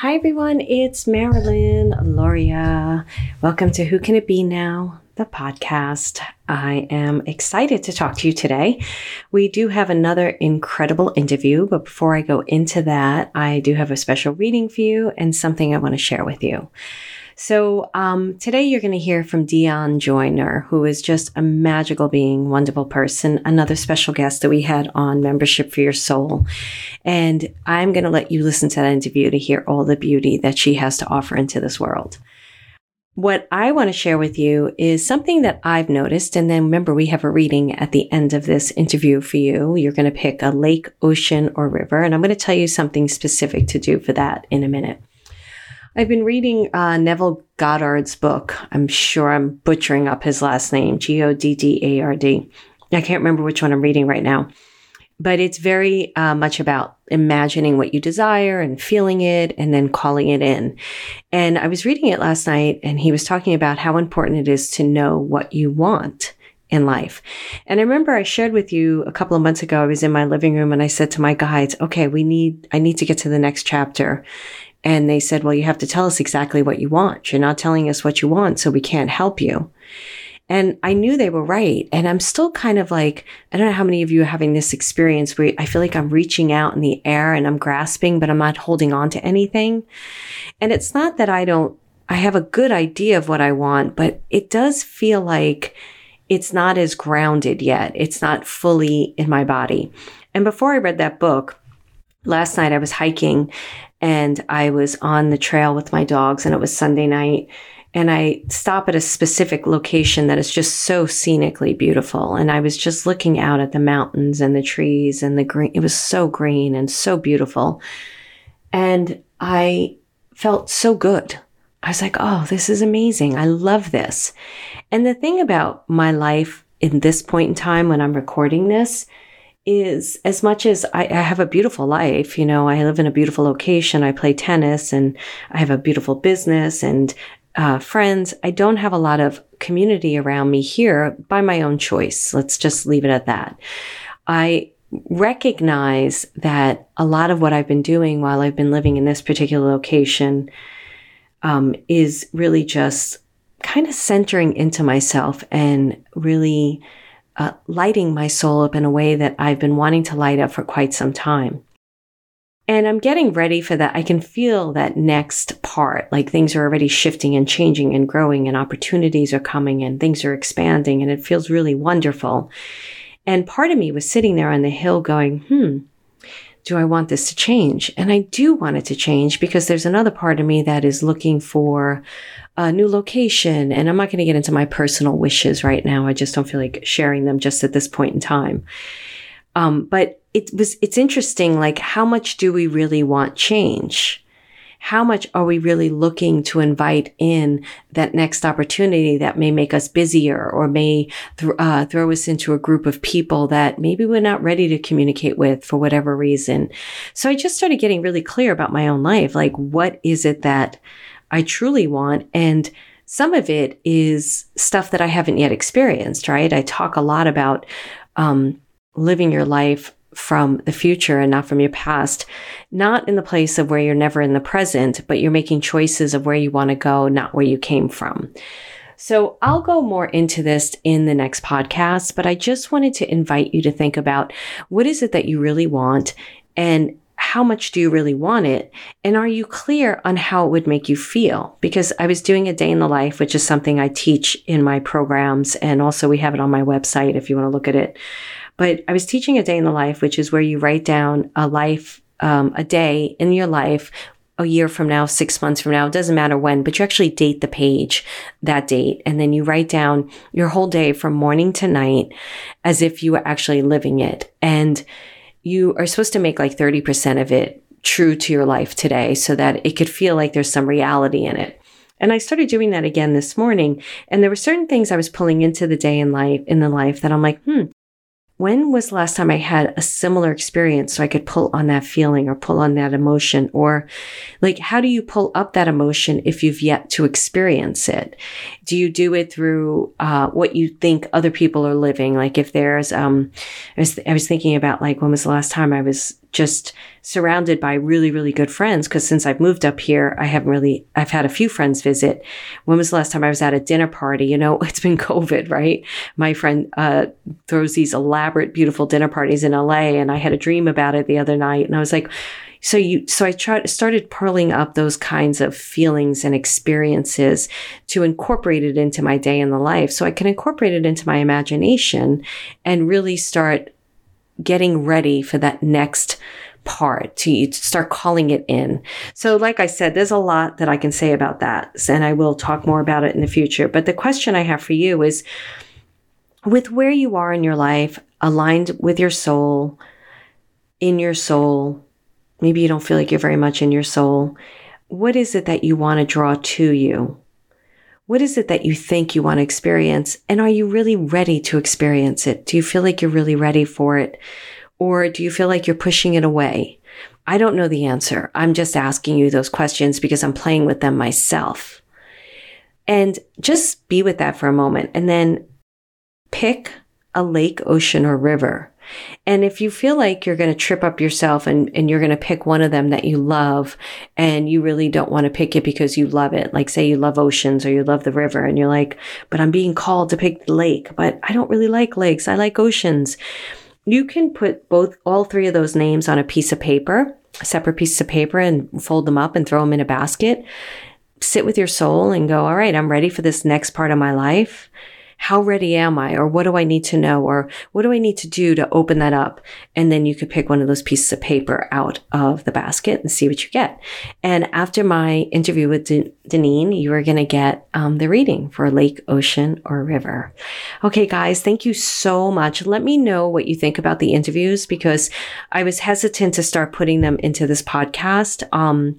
Hi, everyone. It's Marilyn Alauria. Welcome to Who Can It Be Now, the podcast. I am excited to talk to you today. We do have another incredible interview, but before I go into that, I do have a special reading for you and something I want to share with you. So um, today you're going to hear from Deneen Joyner, who is just a magical being, wonderful person, another special guest that we had on Membership for Your Soul. And I'm going to let you listen to that interview to hear all the beauty that she has to offer into this world. What I want to share with you is something that I've noticed. And then remember, we have a reading at the end of this interview for you. You're going to pick a lake, ocean, or river. And I'm going to tell you something specific to do for that in a minute. I've been reading uh, Neville Goddard's book. I'm sure I'm butchering up his last name, G O D D A R D. I can't remember which one I'm reading right now, but it's very uh, much about imagining what you desire and feeling it and then calling it in. And I was reading it last night, and he was talking about how important it is to know what you want in life. And I remember I shared with you a couple of months ago, I was in my living room and I said to my guides, okay, we need, I need to get to the next chapter. And they said, well, you have to tell us exactly what you want. You're not telling us what you want, so we can't help you. And I knew they were right. And I'm still kind of like, I don't know how many of you are having this experience where I feel like I'm reaching out in the air and I'm grasping, but I'm not holding on to anything. And it's not that I don't, I have a good idea of what I want, but it does feel like it's not as grounded yet. It's not fully in my body. And before I read that book, last night I was hiking and I was on the trail with my dogs and it was Sunday night and I stop at a specific location that is just so scenically beautiful. And I was just looking out at the mountains and the trees and the green. It was so green and so beautiful. And I felt so good. I was like, oh, this is amazing. I love this. And the thing about my life in this point in time when I'm recording this is as much as I, I, have a beautiful life, you know, I live in a beautiful location, I play tennis and I have a beautiful business and uh, friends, I don't have a lot of community around me here by my own choice. Let's just leave it at that. I recognize that a lot of what I've been doing while I've been living in this particular location um, is really just kind of centering into myself and really uh, lighting my soul up in a way that I've been wanting to light up for quite some time. And I'm getting ready for that. I can feel that next part, like things are already shifting and changing and growing, and opportunities are coming and things are expanding, and it feels really wonderful. And part of me was sitting there on the hill going, hmm, do I want this to change? And I do want it to change because there's another part of me that is looking for a new location. And I'm not going to get into my personal wishes right now. I just don't feel like sharing them just at this point in time. Um, but it was, it's interesting. Like, how much do we really want change? How much are we really looking to invite in that next opportunity that may make us busier or may th- uh, throw us into a group of people that maybe we're not ready to communicate with for whatever reason? So I just started getting really clear about my own life. Like, what is it that I truly want. And some of it is stuff that I haven't yet experienced, right? I talk a lot about um, living your life from the future and not from your past, not in the place of where you're never in the present, but you're making choices of where you want to go, not where you came from. So I'll go more into this in the next podcast, but I just wanted to invite you to think about what is it that you really want and how much do you really want it? And are you clear on how it would make you feel? Because I was doing a day in the life, which is something I teach in my programs. And also we have it on my website if you want to look at it. But I was teaching a day in the life, which is where you write down a life, um, a day in your life a year from now, six months from now, it doesn't matter when, but you actually date the page that date. And then you write down your whole day from morning to night as if you were actually living it. And you are supposed to make like 30% of it true to your life today so that it could feel like there's some reality in it. And I started doing that again this morning. And there were certain things I was pulling into the day in life, in the life that I'm like, hmm, when was last time I had a similar experience so I could pull on that feeling or pull on that emotion? Or like, how do you pull up that emotion if you've yet to experience it? Do you do it through uh, what you think other people are living? Like if there's, um, I was, I was thinking about like, when was the last time I was just surrounded by really, really good friends. Cause since I've moved up here, I haven't really, I've had a few friends visit. When was the last time I was at a dinner party? You know, it's been COVID, right? My friend, uh, throws these elaborate, beautiful dinner parties in LA. And I had a dream about it the other night. And I was like, so you, so I tried, started pulling up those kinds of feelings and experiences to incorporate it into my day in the life. So I can incorporate it into my imagination and really start getting ready for that next part to, start calling it in. So, like I said, there's a lot that I can say about that, and I will talk more about it in the future. But the question I have for you is with where you are in your life, aligned with your soul, in your soul, Maybe you don't feel like you're very much in your soul. What is it that you want to draw to you? What is it that you think you want to experience? And are you really ready to experience it? Do you feel like you're really ready for it? Or do you feel like you're pushing it away? I don't know the answer. I'm just asking you those questions because I'm playing with them myself. And just be with that for a moment and then pick a lake, ocean, or river and if you feel like you're going to trip up yourself and, and you're going to pick one of them that you love and you really don't want to pick it because you love it, like say you love oceans or you love the river and you're like, but I'm being called to pick the lake, but I don't really like lakes. I like oceans. You can put both, all three of those names on a piece of paper, a separate piece of paper and fold them up and throw them in a basket. Sit with your soul and go, all right, I'm ready for this next part of my life how ready am I? Or what do I need to know? Or what do I need to do to open that up? And then you could pick one of those pieces of paper out of the basket and see what you get. And after my interview with De- Deneen, you are going to get um, the reading for lake, ocean, or river. Okay, guys, thank you so much. Let me know what you think about the interviews because I was hesitant to start putting them into this podcast. Um,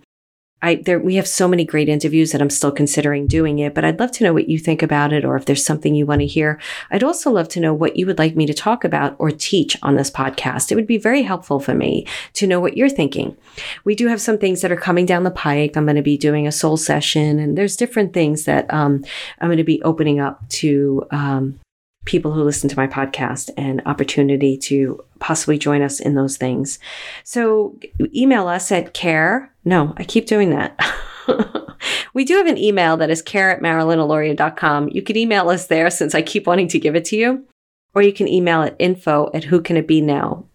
I there we have so many great interviews that I'm still considering doing it, but I'd love to know what you think about it or if there's something you want to hear. I'd also love to know what you would like me to talk about or teach on this podcast. It would be very helpful for me to know what you're thinking. We do have some things that are coming down the pike. I'm going to be doing a soul session and there's different things that um, I'm going to be opening up to um, people who listen to my podcast and opportunity to possibly join us in those things. So email us at care. No, I keep doing that. we do have an email that is care at marilynalauria.com. You can email us there since I keep wanting to give it to you. Or you can email at info at who can it be now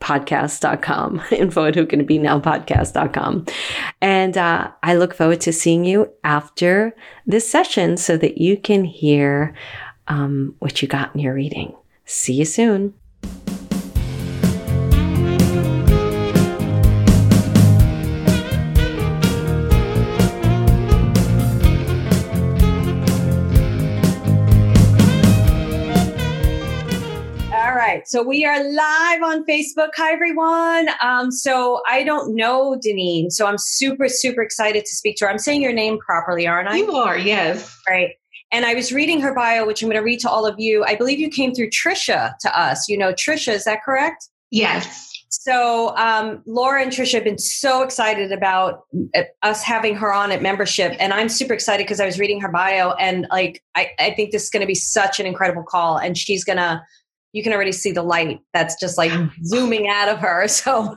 podcast.com info at who can it be now podcast.com and uh, i look forward to seeing you after this session so that you can hear um, what you got in your reading. See you soon. All right. So we are live on Facebook. Hi, everyone. Um, so I don't know Deneen, so I'm super, super excited to speak to her. I'm saying your name properly, aren't I? You are, yes. Right. And I was reading her bio, which I'm going to read to all of you. I believe you came through Trisha to us. You know Trisha, is that correct? Yes. So um, Laura and Trisha have been so excited about uh, us having her on at membership, and I'm super excited because I was reading her bio, and like I, I think this is going to be such an incredible call, and she's going to you can already see the light that's just like zooming out of her. So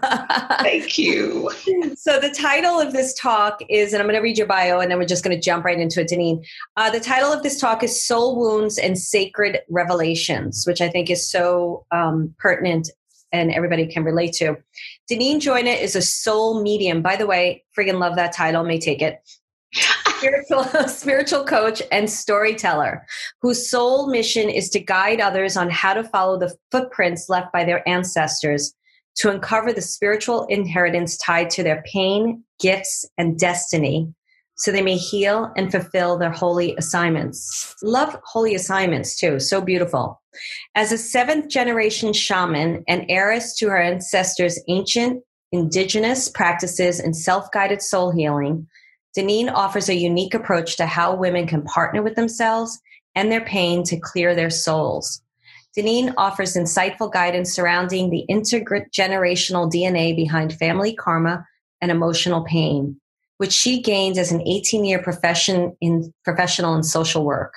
thank you. So the title of this talk is, and I'm going to read your bio and then we're just going to jump right into it, Deneen. Uh, the title of this talk is Soul Wounds and Sacred Revelations, which I think is so um, pertinent and everybody can relate to. Deneen Joyner is a soul medium. By the way, friggin' love that title, may take it spiritual, spiritual coach and storyteller whose sole mission is to guide others on how to follow the footprints left by their ancestors to uncover the spiritual inheritance tied to their pain, gifts, and destiny so they may heal and fulfill their holy assignments. Love holy assignments too, so beautiful. As a seventh generation shaman and heiress to her ancestors' ancient indigenous practices and self guided soul healing, Deneen offers a unique approach to how women can partner with themselves and their pain to clear their souls. Deneen offers insightful guidance surrounding the intergenerational DNA behind family karma and emotional pain, which she gained as an 18 year profession in professional and social work.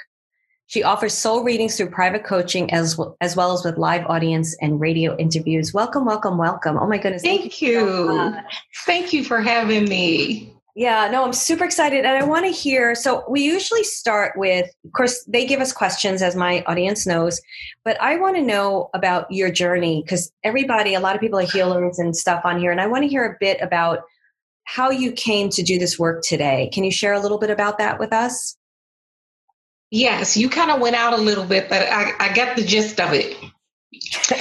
She offers soul readings through private coaching as well, as well as with live audience and radio interviews. Welcome, welcome, welcome. Oh my goodness. Thank, thank you. you so thank you for having me. Yeah, no, I'm super excited. And I want to hear. So, we usually start with, of course, they give us questions, as my audience knows, but I want to know about your journey because everybody, a lot of people are healers and stuff on here. And I want to hear a bit about how you came to do this work today. Can you share a little bit about that with us? Yes, you kind of went out a little bit, but I, I get the gist of it.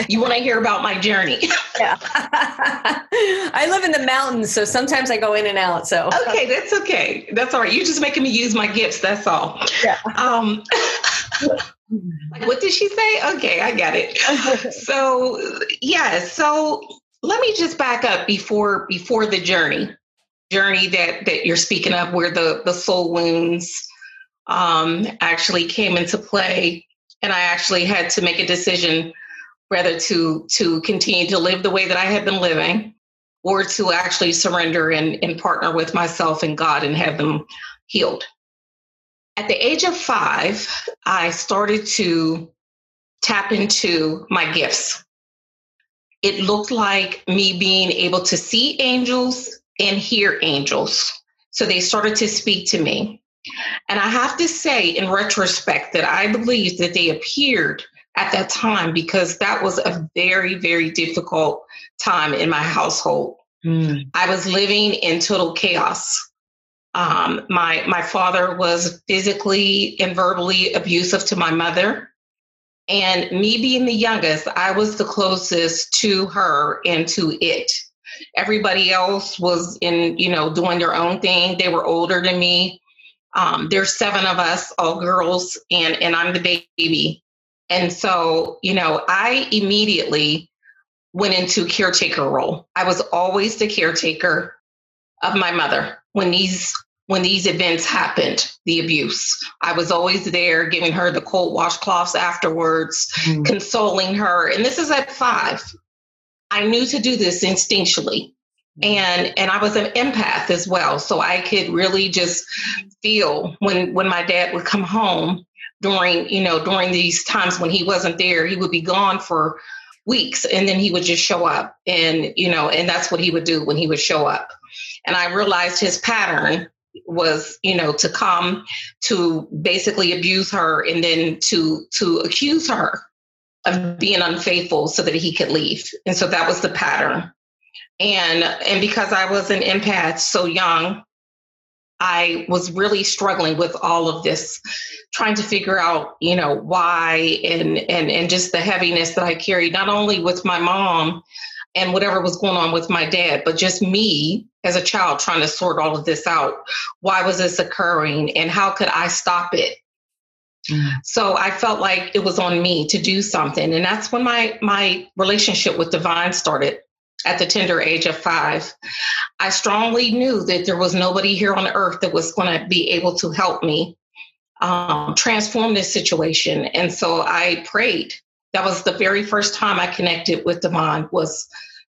you want to hear about my journey? yeah. I live in the mountains, so sometimes I go in and out. So okay, that's okay. That's all right. You're just making me use my gifts. That's all. Yeah. Um, what did she say? Okay, I got it. so yeah. So let me just back up before before the journey journey that that you're speaking of, where the the soul wounds um, actually came into play, and I actually had to make a decision whether to to continue to live the way that I had been living, or to actually surrender and, and partner with myself and God and have them healed. At the age of five, I started to tap into my gifts. It looked like me being able to see angels and hear angels. So they started to speak to me. And I have to say, in retrospect, that I believe that they appeared at that time because that was a very, very difficult time in my household. Mm. I was living in total chaos. Um, my my father was physically and verbally abusive to my mother, and me being the youngest, I was the closest to her and to it. Everybody else was in, you know, doing their own thing. They were older than me. Um, there's seven of us, all girls, and and I'm the baby. And so, you know, I immediately went into caretaker role. I was always the caretaker of my mother when these when these events happened, the abuse. I was always there giving her the cold washcloths afterwards, mm-hmm. consoling her. And this is at five. I knew to do this instinctually. And and I was an empath as well. So I could really just feel when when my dad would come home during, you know, during these times when he wasn't there, he would be gone for weeks and then he would just show up and you know and that's what he would do when he would show up. And i realized his pattern was you know to come to basically abuse her and then to to accuse her of being unfaithful so that he could leave. And so that was the pattern. And and because i was an empath so young I was really struggling with all of this, trying to figure out, you know, why and and and just the heaviness that I carried, not only with my mom and whatever was going on with my dad, but just me as a child trying to sort all of this out. Why was this occurring and how could I stop it? Mm. So I felt like it was on me to do something. And that's when my my relationship with Divine started at the tender age of five. I strongly knew that there was nobody here on earth that was going to be able to help me um, transform this situation. And so I prayed. That was the very first time I connected with Divine was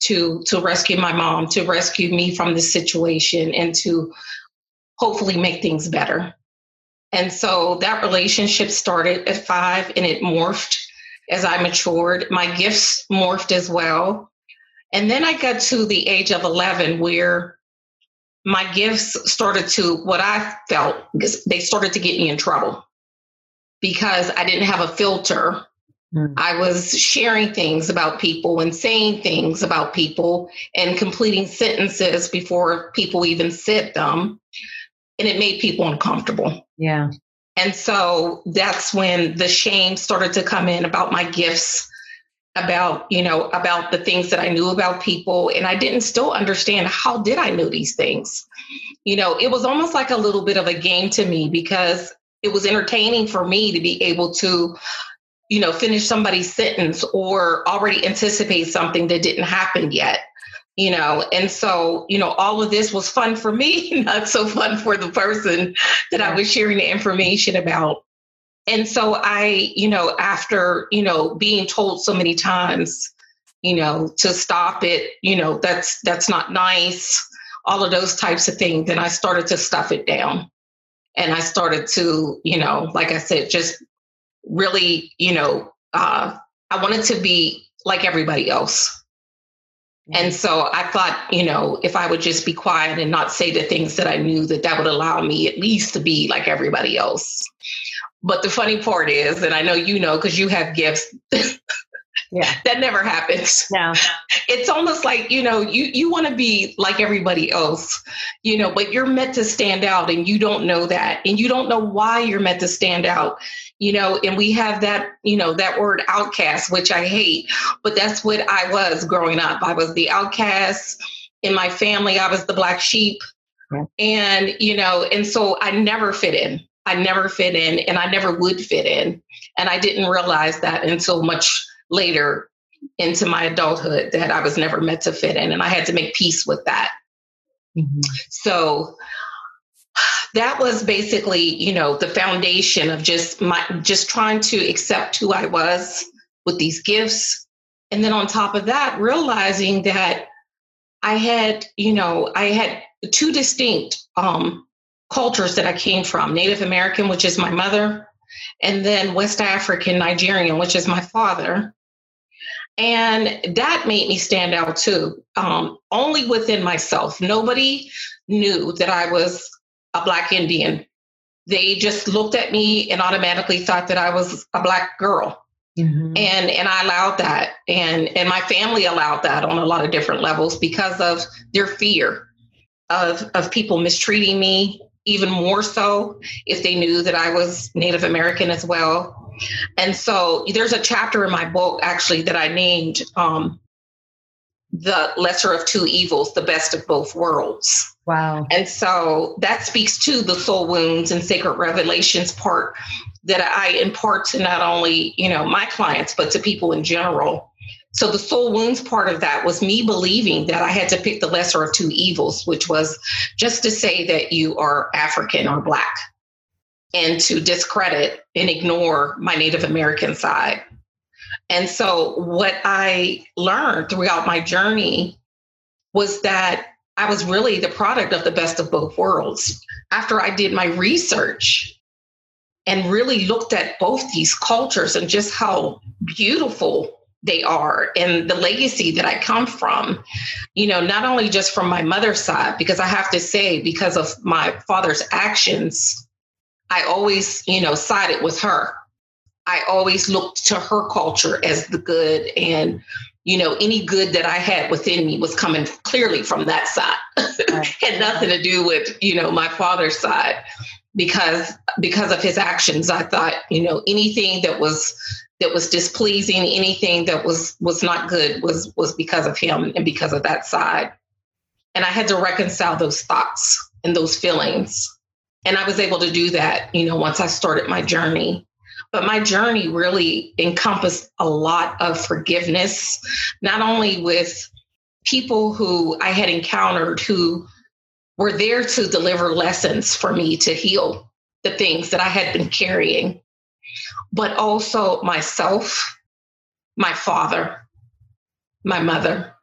to to rescue my mom, to rescue me from this situation, and to hopefully make things better. And so that relationship started at five, and it morphed as I matured. My gifts morphed as well. And then I got to the age of 11 where my gifts started to, what I felt, they started to get me in trouble because I didn't have a filter. Mm. I was sharing things about people and saying things about people and completing sentences before people even said them. And it made people uncomfortable. Yeah. And so that's when the shame started to come in about my gifts about you know about the things that i knew about people and i didn't still understand how did i know these things. You know it was almost like a little bit of a game to me because it was entertaining for me to be able to you know finish somebody's sentence or already anticipate something that didn't happen yet you know? And so you know all of this was fun for me not so fun for the person that i was sharing the information about and so I, you know, after, you know, being told so many times, you know, to stop it, you know, that's that's not nice, all of those types of things, then I started to stuff it down. And I started to, you know, like I said, just really, you know, uh, I wanted to be like everybody else. And so I thought, you know, if I would just be quiet and not say the things that I knew that that would allow me at least to be like everybody else. But the funny part is, and I know you know because you have gifts, yeah. That never happens. No. It's almost like you know you you want to be like everybody else you know but you're meant to stand out and you don't know that. And you don't know why you're meant to stand out you know and we have that you know that word outcast which i hate but that's what i was growing up. I was the outcast in my family. I was the black sheep. Yeah. and you know and so i never fit in i never fit in and i never would fit in and i didn't realize that until much later into my adulthood that I was never meant to fit in. And I had to make peace with that. Mm-hmm. So that was basically, you know, the foundation of just my just trying to accept who I was with these gifts. And then on top of that, realizing that I had, you know, I had two distinct um, cultures that I came from Native American, which is my mother, and then West African Nigerian, which is my father. And that made me stand out too, um, only within myself. Nobody knew that I was a Black Indian. They just looked at me and automatically thought that I was a Black girl. Mm-hmm. And and I allowed that, and and my family allowed that on a lot of different levels because of their fear of of people mistreating me, even more so if they knew that I was Native American as well. And so there's a chapter in my book actually that I named um, The Lesser of Two Evils, the Best of Both Worlds. Wow. And so that speaks to the soul wounds and sacred revelations part that I impart to not only, you know, my clients, but to people in general. So the soul wounds part of that was me believing that I had to pick the lesser of two evils, which was just to say that you are African or black and to discredit and ignore my Native American side. And so, what I learned throughout my journey was that I was really the product of the best of both worlds. After I did my research and really looked at both these cultures and just how beautiful they are and the legacy that I come from, you know, not only just from my mother's side, because I have to say, because of my father's actions, I always, you know, sided with her. I always looked to her culture as the good and you know any good that i had within me was coming clearly from that side right. had nothing to do with you know my father's side because because of his actions i thought you know anything that was that was displeasing anything that was was not good was was because of him and because of that side and i had to reconcile those thoughts and those feelings and I was able to do that, you know, once I started my journey. But my journey really encompassed a lot of forgiveness, not only with people who I had encountered who were there to deliver lessons for me to heal the things that I had been carrying, but also myself, my father, my mother,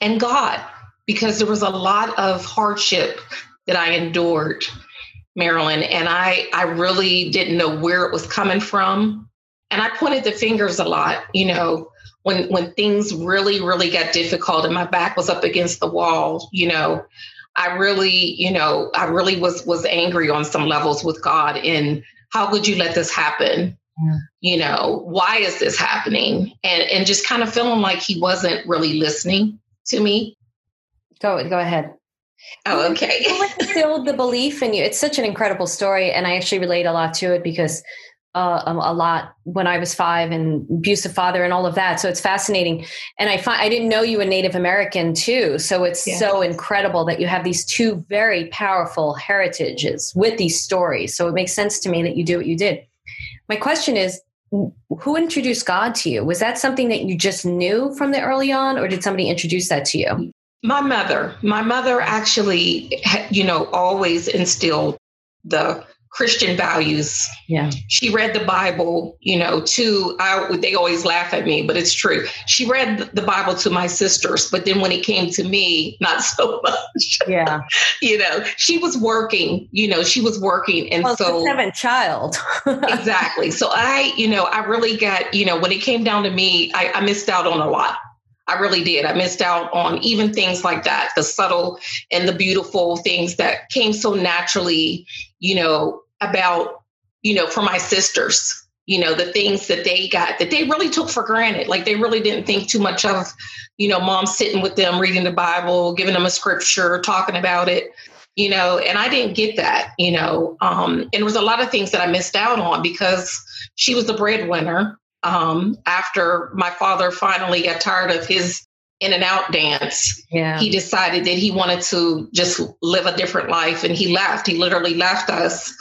and God, because there was a lot of hardship that I endured Marilyn, and I I really didn't know where it was coming from. And I pointed the fingers a lot, you know, when when things really, really got difficult and my back was up against the wall, you know, I really, you know, I really was was angry on some levels with God in how could you let this happen? Yeah. You know, why is this happening? And and just kind of feeling like he wasn't really listening to me. Go go ahead. Oh, okay. Instilled the belief in you. It's such an incredible story, and I actually relate a lot to it because uh, um, a lot when I was five and abusive father and all of that. So it's fascinating. And I find I didn't know you were Native American too. So it's yeah. so incredible that you have these two very powerful heritages with these stories. So it makes sense to me that you do what you did. My question is, who introduced God to you? Was that something that you just knew from the early on, or did somebody introduce that to you? My mother, my mother actually, you know, always instilled the Christian values. Yeah. She read the Bible, you know, to I they always laugh at me, but it's true. She read the Bible to my sisters, but then when it came to me, not so much. Yeah. you know, she was working, you know, she was working and well, so seventh child. exactly. So I, you know, I really got, you know, when it came down to me, I, I missed out on a lot. I really did. I missed out on even things like that, the subtle and the beautiful things that came so naturally, you know, about, you know, for my sisters, you know, the things that they got that they really took for granted. Like they really didn't think too much of, you know, mom sitting with them, reading the Bible, giving them a scripture, talking about it, you know, and I didn't get that, you know. Um, and there was a lot of things that I missed out on because she was the breadwinner um, after my father finally got tired of his in and out dance. Yeah. He decided that he wanted to just live a different life and he left. He literally left us.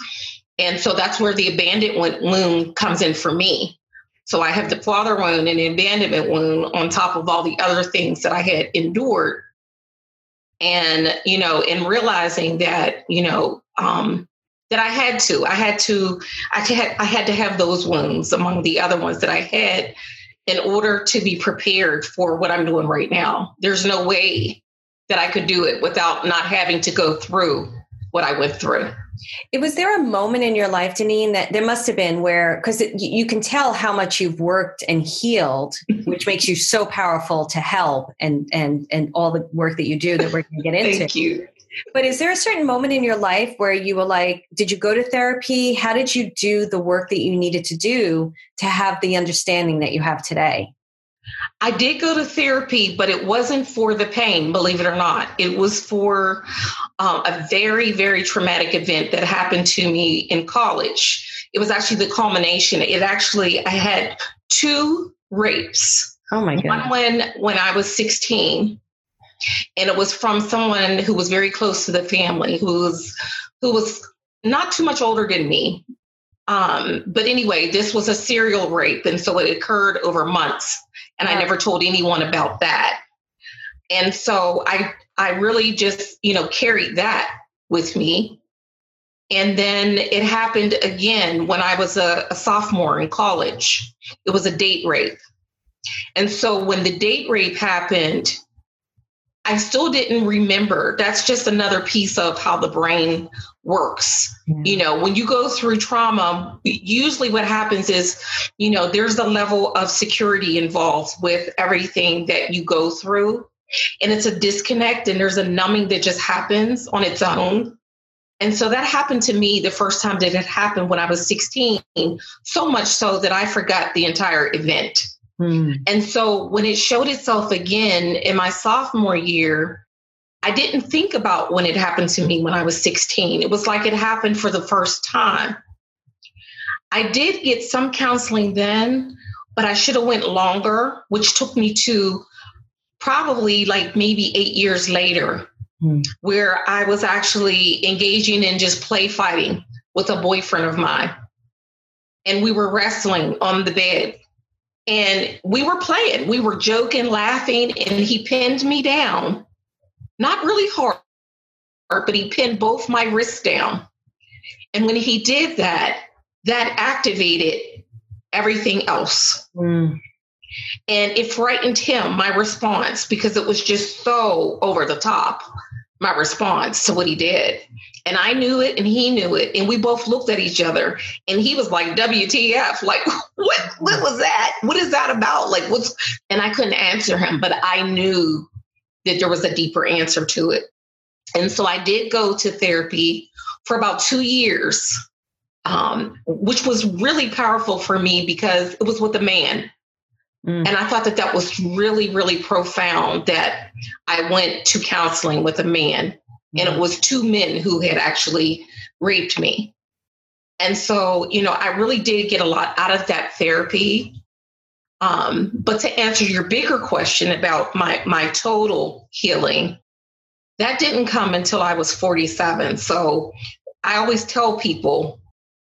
And so that's where the abandonment wound comes in for me. So I have the father wound and the abandonment wound on top of all the other things that I had endured. And, you know, in realizing that, you know, um, that I had to. I had to. I had. I had to have those wounds among the other ones that I had in order to be prepared for what I'm doing right now. There's no way that I could do it without not having to go through what I went through. It was there a moment in your life, Deneen, that there must have been where because you can tell how much you've worked and healed, which makes you so powerful to help and and and all the work that you do that we're going to get into. Thank you. But is there a certain moment in your life where you were like, did you go to therapy? How did you do the work that you needed to do to have the understanding that you have today? I did go to therapy, but it wasn't for the pain, believe it or not. It was for um, a very, very traumatic event that happened to me in college. It was actually the culmination. It actually, I had two rapes. Oh my God. One when, when I was 16, and it was from someone who was very close to the family, who was who was not too much older than me. Um, but anyway, this was a serial rape, and so it occurred over months, and I never told anyone about that. And so I I really just you know carried that with me. And then it happened again when I was a, a sophomore in college. It was a date rape. And so when the date rape happened, I still didn't remember. That's just another piece of how the brain works. You know, when you go through trauma, usually what happens is, you know, there's a level of security involved with everything that you go through. And it's a disconnect and there's a numbing that just happens on its own. And so that happened to me the first time that it happened when I was 16, so much so that I forgot the entire event. Hmm. And so when it showed itself again in my sophomore year, I didn't think about when it happened to me when I was 16. It was like it happened for the first time. I did get some counseling then, but I should have went longer, which took me to probably like maybe 8 years later hmm. where I was actually engaging in just play fighting with a boyfriend of mine. And we were wrestling on the bed and we were playing, we were joking, laughing, and he pinned me down. Not really hard, but he pinned both my wrists down. And when he did that, that activated everything else. Mm. And it frightened him, my response, because it was just so over the top, my response to what he did. And I knew it and he knew it. And we both looked at each other and he was like, WTF, like, what, what was that? What is that about? Like, what's, and I couldn't answer him, but I knew that there was a deeper answer to it. And so I did go to therapy for about two years, um, which was really powerful for me because it was with a man. Mm. And I thought that that was really, really profound that I went to counseling with a man and it was two men who had actually raped me. And so, you know, I really did get a lot out of that therapy. Um, but to answer your bigger question about my my total healing, that didn't come until I was 47. So I always tell people,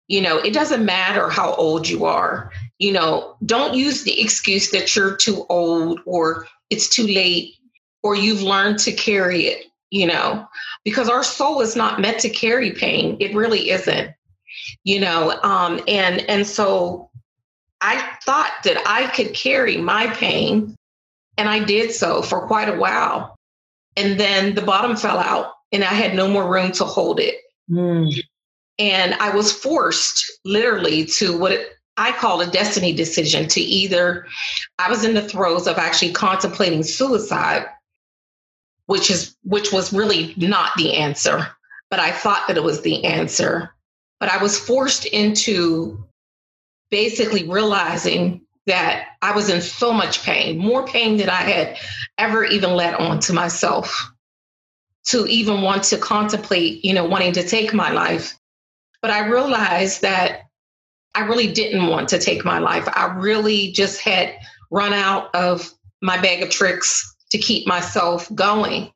you know, it doesn't matter how old you are. You know, don't use the excuse that you're too old or it's too late or you've learned to carry it, you know because our soul is not meant to carry pain. It really isn't. you know, um, and and so I thought that I could carry my pain, and I did so for quite a while. And then the bottom fell out, and I had no more room to hold it. Mm. And I was forced literally to what I call a destiny decision to either, I was in the throes of actually contemplating suicide, which is which was really not the answer, but I thought that it was the answer. But I was forced into basically realizing that I was in so much pain, more pain than I had ever even let on to myself, to even want to contemplate, you know, wanting to take my life. But I realized that I really didn't want to take my life. I really just had run out of my bag of tricks to keep myself going.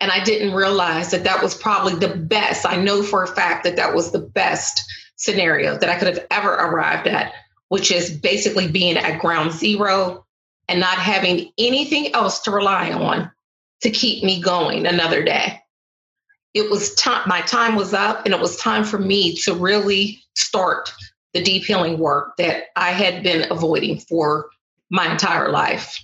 And I didn't realize that that was probably the best. I know for a fact that that was the best scenario that I could have ever arrived at, which is basically being at ground zero and not having anything else to rely on to keep me going another day. It was time, my time was up, and it was time for me to really start the deep healing work that I had been avoiding for my entire life.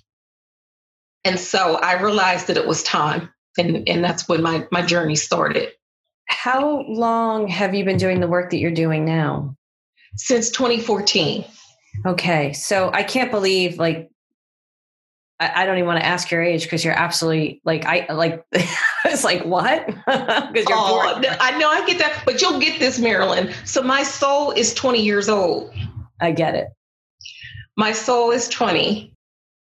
And so I realized that it was time. And, and that's when my, my journey started. How long have you been doing the work that you're doing now? Since 2014. Okay. So I can't believe like I, don't even want to ask your age because you're absolutely like I like it's like what? Because you're oh, born. I know I get that, but you'll get this, Marilyn. So my soul is 20 years old. I get it. My soul is 20.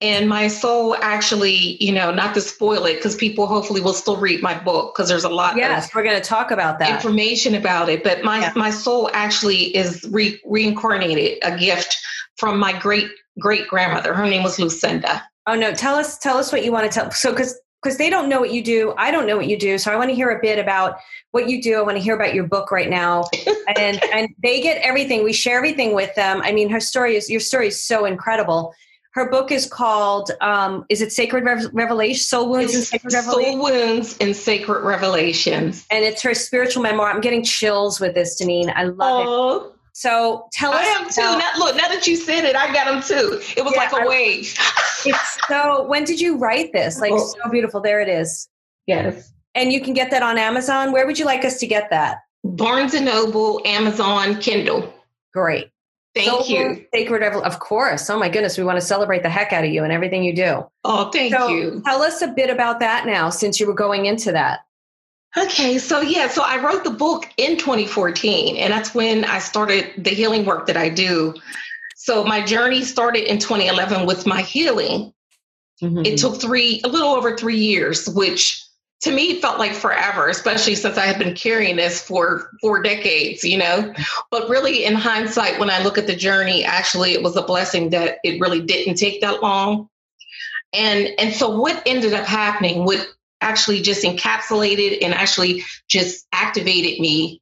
And my soul actually, you know, not to spoil it, because people hopefully will still read my book because there's a lot. Yes, we're going to talk about that information about it. But my yeah. my soul actually is re- reincarnated, a gift from my great great grandmother. Her name was Lucinda. Oh no, tell us tell us what you want to tell. So because because they don't know what you do, I don't know what you do. So I want to hear a bit about what you do. I want to hear about your book right now, and and they get everything. We share everything with them. I mean, her story is your story is so incredible. Her book is called um, "Is it Sacred Revelation? Soul Wounds and Sacred Revelations." Soul Wounds and Sacred Revelations. And it's her spiritual memoir. I'm getting chills with this, Deneen. I love Aww. it. So tell us. I am too. Now, look, now that you said it, I got them too. It was yeah, like a I, wave. it's so. When did you write this? Like oh. so beautiful. There it is. Yes. And you can get that on Amazon. Where would you like us to get that? Barnes and Noble, Amazon, Kindle. Great. Thank so you. Sacred Of course. Oh my goodness. We want to celebrate the heck out of you and everything you do. Oh, thank so you. Tell us a bit about that now since you were going into that. Okay, so yeah, so I wrote the book in 2014, and that's when I started the healing work that I do. So my journey started in 2011 with my healing. Mm-hmm. It took three, a little over three years, which to me it felt like forever, especially since I had been carrying this for four decades, you know. But really, in hindsight, when I look at the journey, actually, it was a blessing that it really didn't take that long. And and so what ended up happening, what actually just encapsulated and actually just activated me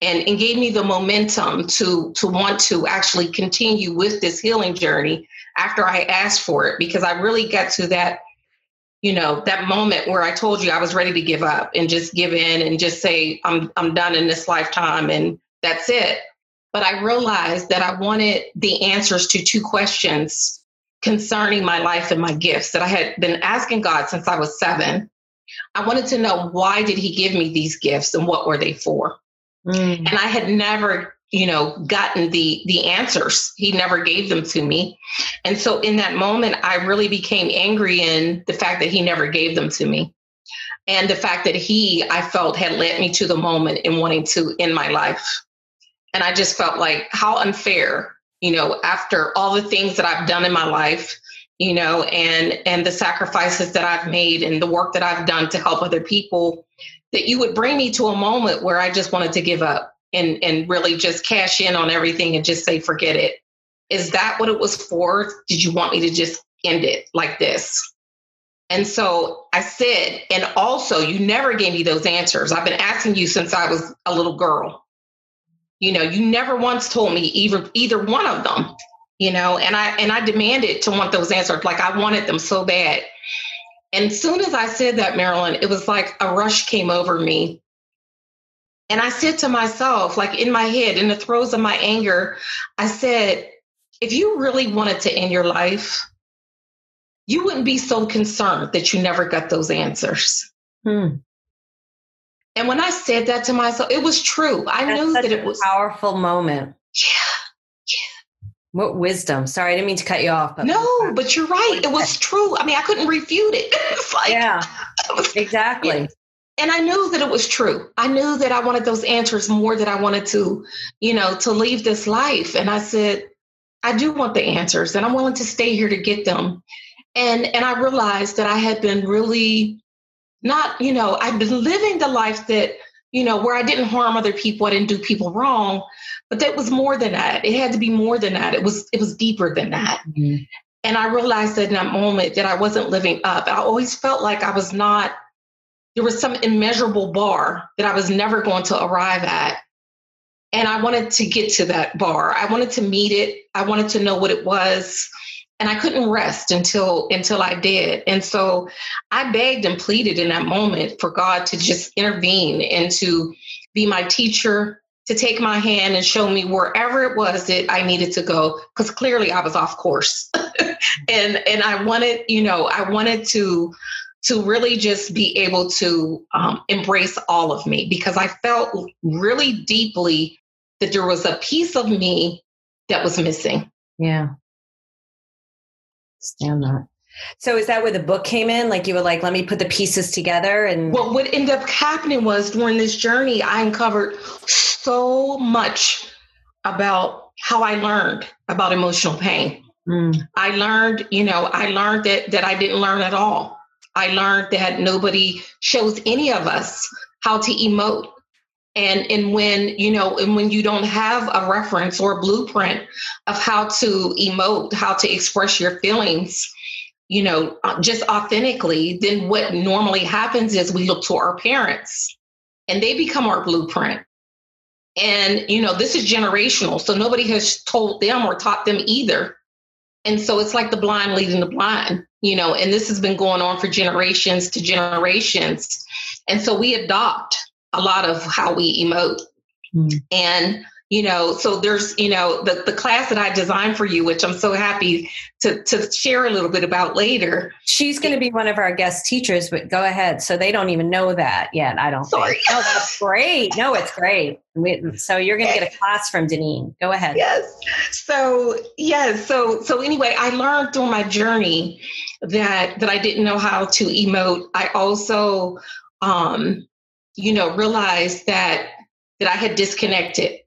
and, and gave me the momentum to to want to actually continue with this healing journey after I asked for it because I really got to that you know that moment where I told you I was ready to give up and just give in and just say I'm I'm done in this lifetime and that's it but I realized that I wanted the answers to two questions concerning my life and my gifts that I had been asking God since I was 7 I wanted to know why did he give me these gifts and what were they for? Mm. And I had never, you know, gotten the the answers. He never gave them to me. And so in that moment I really became angry in the fact that he never gave them to me. And the fact that he I felt had led me to the moment in wanting to end my life. And I just felt like how unfair, you know, after all the things that I've done in my life, you know, and and the sacrifices that I've made and the work that I've done to help other people, that you would bring me to a moment where I just wanted to give up and and really just cash in on everything and just say forget it. Is that what it was for? Did you want me to just end it like this? And so I said, and also you never gave me those answers. I've been asking you since I was a little girl. You know, you never once told me either either one of them you know and i and i demanded to want those answered like i wanted them so bad and soon as i said that marilyn it was like a rush came over me And I said to myself, like in my head, in the throes of my anger, I said, if you really wanted to end your life, you wouldn't be so concerned that you never got those answers. Hmm. And when I said that to myself, it was true. I That's knew that it was a powerful moment. Yeah. Yeah. What wisdom. Sorry, I didn't mean to cut you off. But no, but you're right. It was true. I mean, I couldn't refute it. it's like, yeah, exactly. And I knew that it was true. I knew that I wanted those answers more than I wanted to, you know, to leave this life. And I said, I do want the answers and I'm willing to stay here to get them. And and I realized that I had been really not, you know, I've been living the life that, you know, where I didn't harm other people, I didn't do people wrong, but that was more than that. It had to be more than that. It was it was deeper than that. Mm-hmm. And I realized that in that moment that I wasn't living up. I always felt like I was not there was some immeasurable bar that I was never going to arrive at. And I wanted to get to that bar. I wanted to meet it. I wanted to know what it was and I couldn't rest until until I did. And so I begged and pleaded in that moment for God to just intervene and to be my teacher, to take my hand and show me wherever it was that I needed to go because clearly I was off course. and and I wanted, you know, I wanted to to really just be able to um, embrace all of me because I felt really deeply that there was a piece of me that was missing. Yeah stand that. So is that where the book came in? Like you were like, let me put the pieces together and Well, what ended up happening was during this journey, I uncovered so much about how I learned about emotional pain. Mm. I learned, you know, I learned that that I didn't learn at all. I learned that nobody shows any of us how to emote. And and when you know and when you don't have a reference or a blueprint of how to emote how to express your feelings you know just authentically then what normally happens is we look to our parents and they become our blueprint. And you know this is generational so nobody has told them or taught them either. And so it's like the blind leading the blind you know and this has been going on for generations to generations and so we adopt a lot of how we emote. Mm. And you know, so there's, you know, the, the class that I designed for you, which I'm so happy to, to share a little bit about later. She's going to be one of our guest teachers, but go ahead. So they don't even know that yet. I don't Sorry. think. Oh, that's great. No, it's great. So you're going to get a class from Deneen. Go ahead. Yes. So, yes. So, so anyway, I learned through my journey that, that I didn't know how to emote. I also, um, you know, realized that that I had disconnected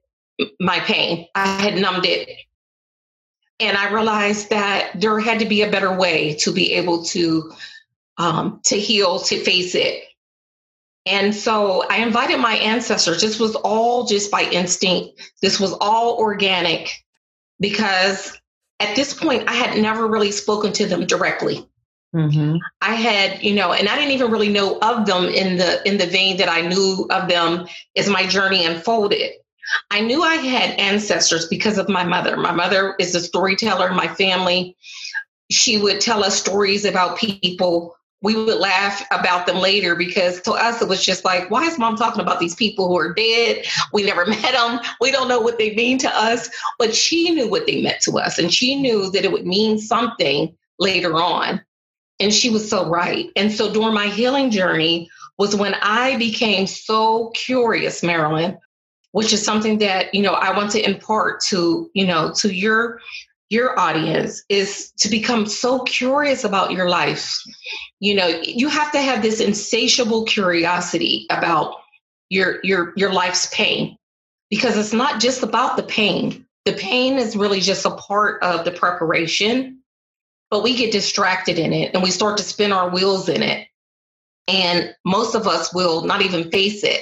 my pain. I had numbed it. And I realized that there had to be a better way to be able to um, to heal, to face it. And so I invited my ancestors. This was all just by instinct. This was all organic because at this point I had never really spoken to them directly. Mm-hmm. I had, you know, and I didn't even really know of them in the in the vein that I knew of them as my journey unfolded. I knew I had ancestors because of my mother. My mother is a storyteller in my family. She would tell us stories about people. We would laugh about them later because to us it was just like, why is mom talking about these people who are dead? We never met them. We don't know what they mean to us. But she knew what they meant to us, and she knew that it would mean something later on. And she was so right. And so during my healing journey was when I became so curious, Marilyn, which is something that, you know, I want to impart to, you know, to your your audience is to become so curious about your life. You know, you have to have this insatiable curiosity about your your your life's pain because it's not just about the pain. The pain is really just a part of the preparation but we get distracted in it and we start to spin our wheels in it. And most of us will not even face it.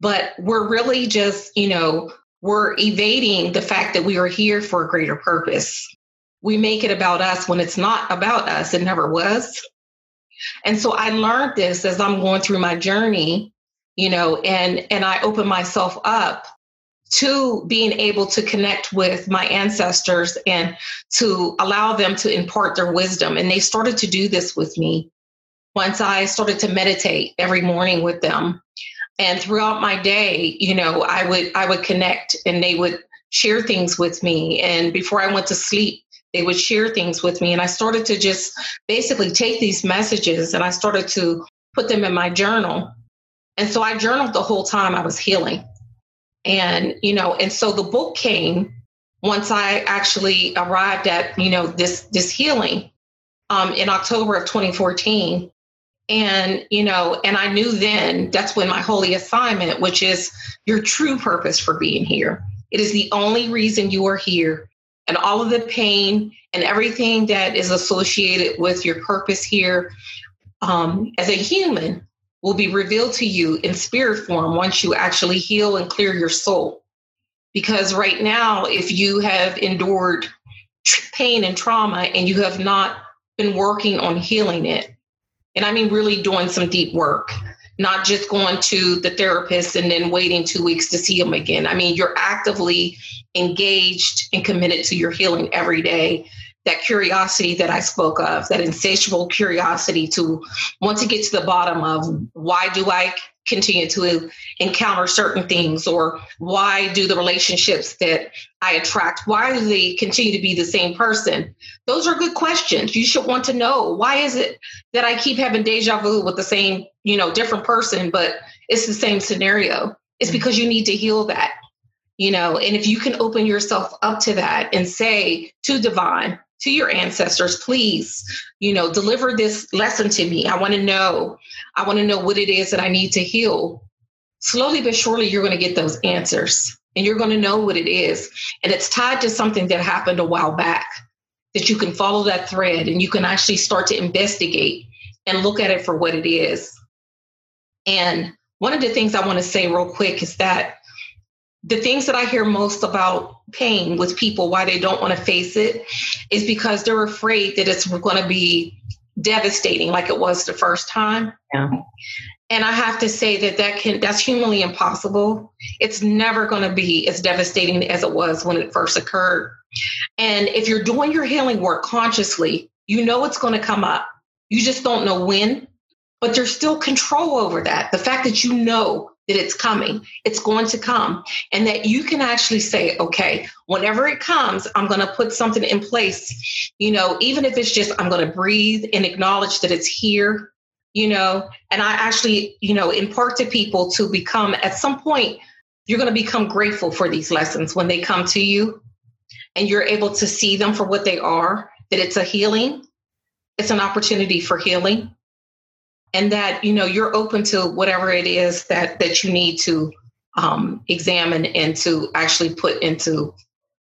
But we're really just, you know, we're evading the fact that we are here for a greater purpose. We make it about us when it's not about us. It never was. And so I learned this as I'm going through my journey, you know, and and I open myself up to being able to connect with my ancestors and to allow them to impart their wisdom. And they started to do this with me once I started to meditate every morning with them. And throughout my day, you know, I would I would connect and they would share things with me. And before I went to sleep, they would share things with me. And I started to just basically take these messages and I started to put them in my journal. And so I journaled the whole time I was healing. And, you know, and so the book came once I actually arrived at, you know, this this healing um, in October of 2014. And, you know, and I knew then that's when my holy assignment, which is your true purpose for being here. It is the only reason you are here. And all of the pain and everything that is associated with your purpose here um, as a human will be revealed to you in spirit form once you actually heal and clear your soul. Because right now, if you have endured pain and trauma and you have not been working on healing it, and I mean really doing some deep work, not just going to the therapist and then waiting two weeks to see them again. I mean, you're actively engaged and committed to your healing every day that curiosity that I spoke of, that insatiable curiosity to want to get to the bottom of why do I continue to encounter certain things or why do the relationships that I attract, why do they continue to be the same person? Those are good questions. You should want to know why is it that I keep having deja vu with the same, you know, different person, but it's the same scenario. It's mm-hmm. because you need to heal that you know and if you can open yourself up to that and say to divine to your ancestors please you know deliver this lesson to me. I want to know. I want to know what it is that i need to heal. Slowly but surely you're going to get those answers and you're going to know what it is. And it's tied to something that happened a while back that you can follow that thread and you can actually start to investigate and look at it for what it is. And one of the things i want to say real quick is that the things that I hear most about pain with people, why they don't want to face it, is because they're afraid that it's going to be devastating like it was the first time. Yeah. And I have to say that that can that's humanly impossible. It's never going to be as devastating as it was when it first occurred. And if you're doing your healing work consciously, you know it's going to come up. You just don't know when, but there's still control over that. The fact that you know that it's coming, it's going to come, and that you can actually say, okay, whenever it comes, I'm going to put something in place, you know, even if it's just I'm going to breathe and acknowledge that it's here, you know, and I actually, you know, impart to people to become at some point, you're going to become grateful for these lessons when they come to you. And you're able to see them for what they are, that it's a healing, it's an opportunity for healing and that you know you're open to whatever it is that that you need to um, examine and to actually put into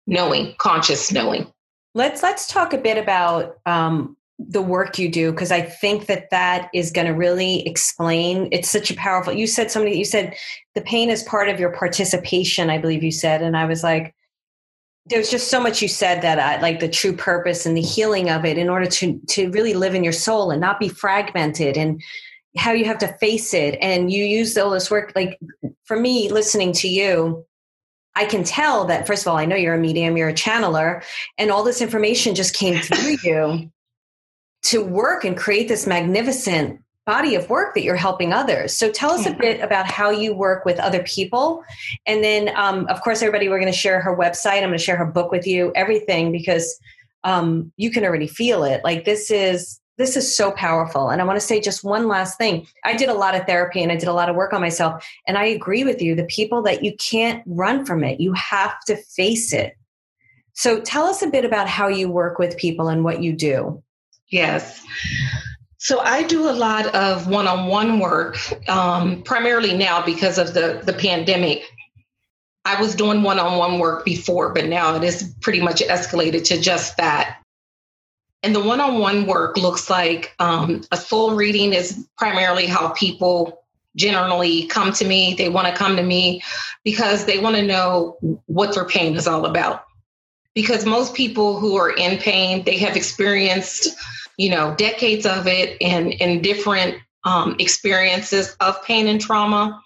knowing conscious knowing. Let's let's talk a bit about um, the work you do because i think that that is going to really explain it's such a powerful you said something you said the pain is part of your participation i believe you said and i was like there's just so much you said that I, like the true purpose and the healing of it in order to to really live in your soul and not be fragmented and how you have to face it. And you use all this work like for me listening to you i can tell that first of all i know you're a medium you're a channeler and all this information just came through you to work and create this magnificent body of work that you're helping others. So tell us a bit about how you work with other people. And then, um, of course, everybody, we're going to share her website. I'm going to share her book with you, everything, because um, you can already feel it. Like this is this is so powerful. And I want to say just one last thing. I did a lot of therapy and I did a lot of work on myself. And I agree with you. The people that you can't run from it, you have to face it. So tell us a bit about how you work with people and what you do. Yes. So I do a lot of one-on-one work, um, primarily now because of the the pandemic. I was doing one-on-one work before, but now it is pretty much escalated to just that. And the one-on-one work looks like um, a soul reading is primarily how people generally come to me. They want to come to me because they want to know what their pain is all about. Because most people who are in pain, they have experienced you know, decades of it and in different um, experiences of pain and trauma.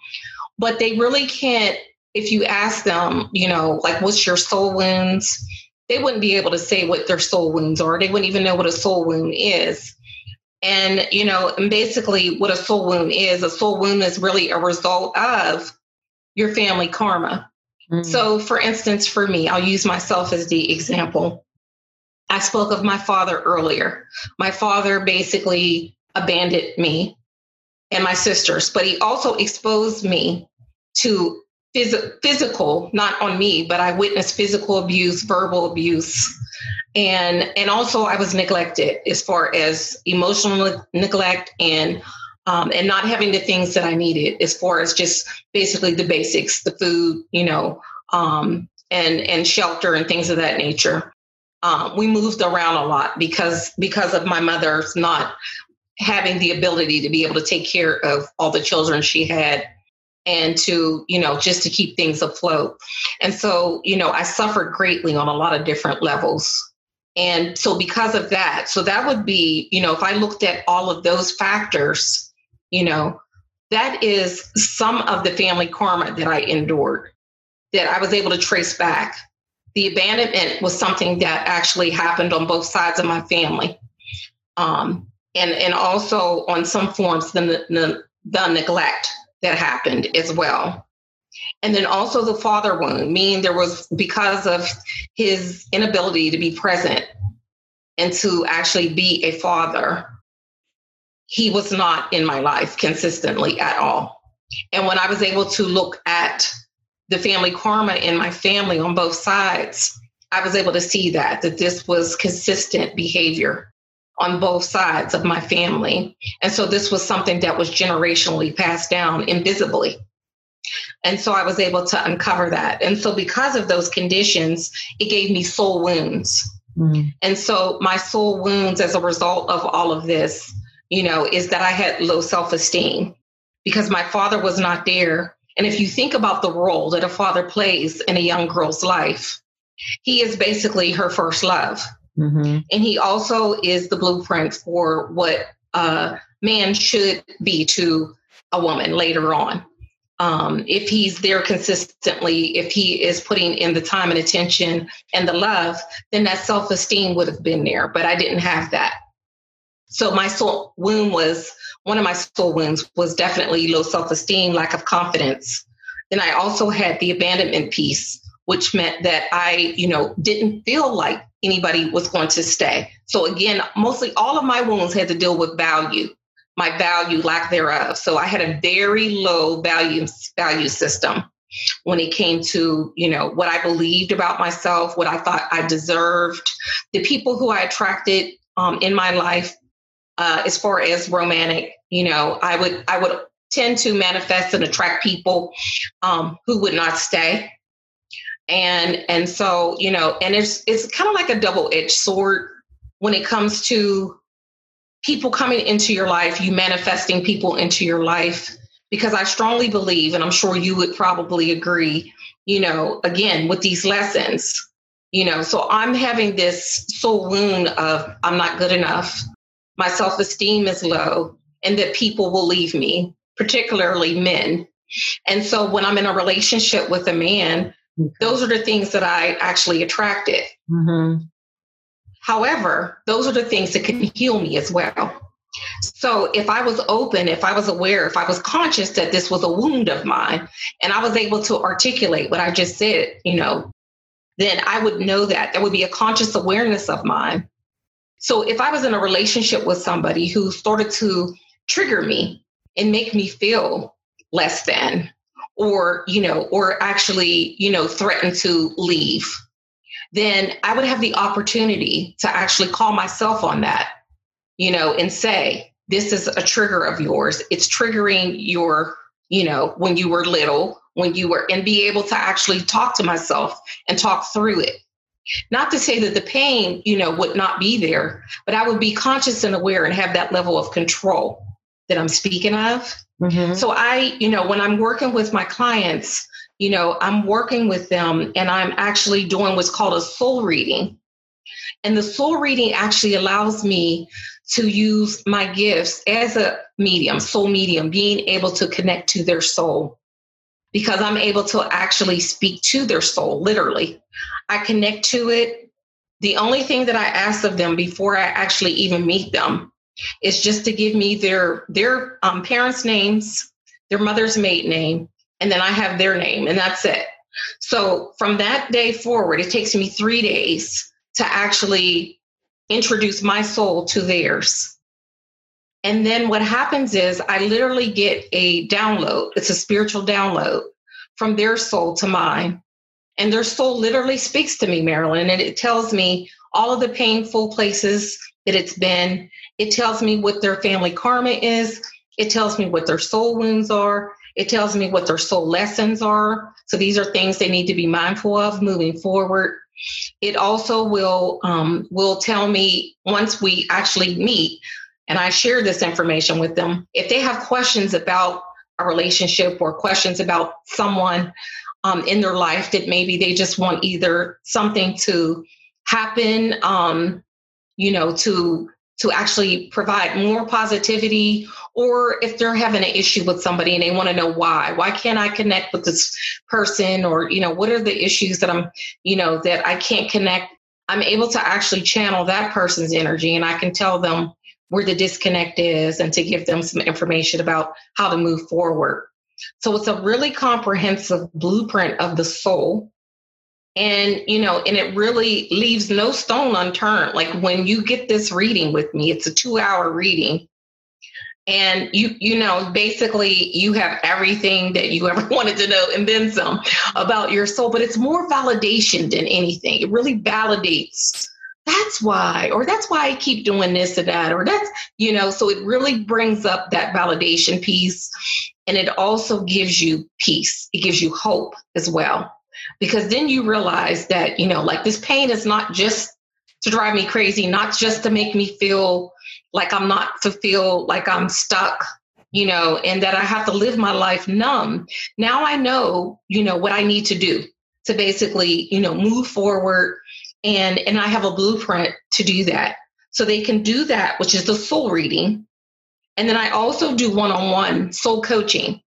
But they really can't, if you ask them, you know, like, what's your soul wounds? They wouldn't be able to say what their soul wounds are. They wouldn't even know what a soul wound is. And, you know, and basically what a soul wound is a soul wound is really a result of your family karma. Mm. So, for instance, for me, I'll use myself as the example. I spoke of my father earlier. My father basically abandoned me and my sisters, but he also exposed me to phys- physical, not on me, but I witnessed physical abuse, verbal abuse, and and also I was neglected as far as emotional neglect and um, and not having the things that I needed as far as just basically the basics, the food, you know, um, and and shelter and things of that nature. Um, we moved around a lot because because of my mother's not having the ability to be able to take care of all the children she had and to you know just to keep things afloat. And so you know i suffered greatly on a lot of different levels. And so because of that so that would be you know if i looked at all of those factors you know that is some of the family karma that i endured that i was able to trace back the abandonment was something that actually happened on both sides of my family um, and and also on some forms the, the, the neglect that happened as well. And then also the father wound, meaning there was because of his inability to be present and to actually be a father, he was not in my life consistently at all. And when I was able to look at the family karma in my family on both sides, I was able to see that, that this was consistent behavior on both sides of my family. And so this was something that was generationally passed down invisibly. And so I was able to uncover that. And so because of those conditions, it gave me soul wounds. Mm. And so my soul wounds as a result of all of this, you know, is that I had low self esteem because my father was not there. And if you think about the role that a father plays in a young girl's life, he is basically her first love. Mm-hmm. And he also is the blueprint for what a man should be to a woman later on. Um, if he's there consistently, if he is putting in the time and attention and the love, then that self esteem would have been there. But I didn't have that. So my soul wound was one of my soul wounds was definitely low self esteem, lack of confidence. Then I also had the abandonment piece, which meant that I, you know, didn't feel like anybody was going to stay. So again, mostly all of my wounds had to deal with value, my value, lack thereof. So I had a very low value value system when it came to you know what I believed about myself, what I thought I deserved, the people who I attracted um, in my life. Uh, as far as romantic, you know, I would I would tend to manifest and attract people um, who would not stay. And and so you know and it's it's kind of like a double-edged sword when it comes to people coming into your life you manifesting people into your life. Because i strongly believe and i'm sure you would probably agree you know again with these lessons you know so i'm having this soul wound of i'm not good enough my self-esteem is low and that people will leave me particularly men and so when i'm in a relationship with a man those are the things that I actually attracted. Mm-hmm. However, those are the things that can heal me as well. So if I was open, if I was aware, if I was conscious that this was a wound of mine and I was able to articulate what I just said, you know, then I would know that. There would be a conscious awareness of mine. So if I was in a relationship with somebody who started to trigger me and make me feel less than, or you know or actually you know threaten to leave then i would have the opportunity to actually call myself on that you know and say this is a trigger of yours. It's triggering your you know when you were little when you were and be able to actually talk to myself and talk through it not to say that the pain you know would not be there but i would be conscious and aware and have that level of control that i'm speaking of Mm-hmm. So I, you know, when I'm working with my clients, you know, I'm working with them and I'm actually doing what's called a soul reading. And the soul reading actually allows me to use my gifts as a medium, soul medium, being able to connect to their soul because I'm able to actually speak to their soul, literally. I connect to it. The only thing that I ask of them before I actually even meet them is just to give me their their um, parents' names, their mother's maiden name, and then I have their name, and that's it. So from that day forward, it takes me three days to actually introduce my soul to theirs. And then what happens is I literally get a download. It's a spiritual download from their soul to mine. And their soul literally speaks to me, Marilyn, and it tells me all of the painful places that it's been. It tells me what their family karma is. It tells me what their soul wounds are. It tells me what their soul lessons are. So these are things they need to be mindful of moving forward. It also will um, will tell me once we actually meet, and I share this information with them. If they have questions about a relationship or questions about someone um, in their life that maybe they just want either something to happen, um, you know, to to actually provide more positivity or if they're having an issue with somebody and they want to know why why can't i connect with this person or you know what are the issues that i'm you know that i can't connect i'm able to actually channel that person's energy and i can tell them where the disconnect is and to give them some information about how to move forward. So it's a really comprehensive blueprint of the soul. And you know and it really leaves no stone unturned. Like when you get this reading with me it's a 2 hour reading. And you you know basically you have everything that you ever wanted to know and then some about your soul. But it's more validation than anything. It really validates that's why or that's why i keep doing this or that or that's you know so it really brings up that validation piece and it also gives you peace. It gives you hope as well. Because then you realize that you know like this pain is not just to drive me crazy not just to make me feel like i'm not fulfilled like i'm stuck you know and that i have to live my life numb. Now i know you know what i need to do to basically you know move forward and and i have a blueprint to do that so they can do that which is the soul reading and then i also do one-on-one soul coaching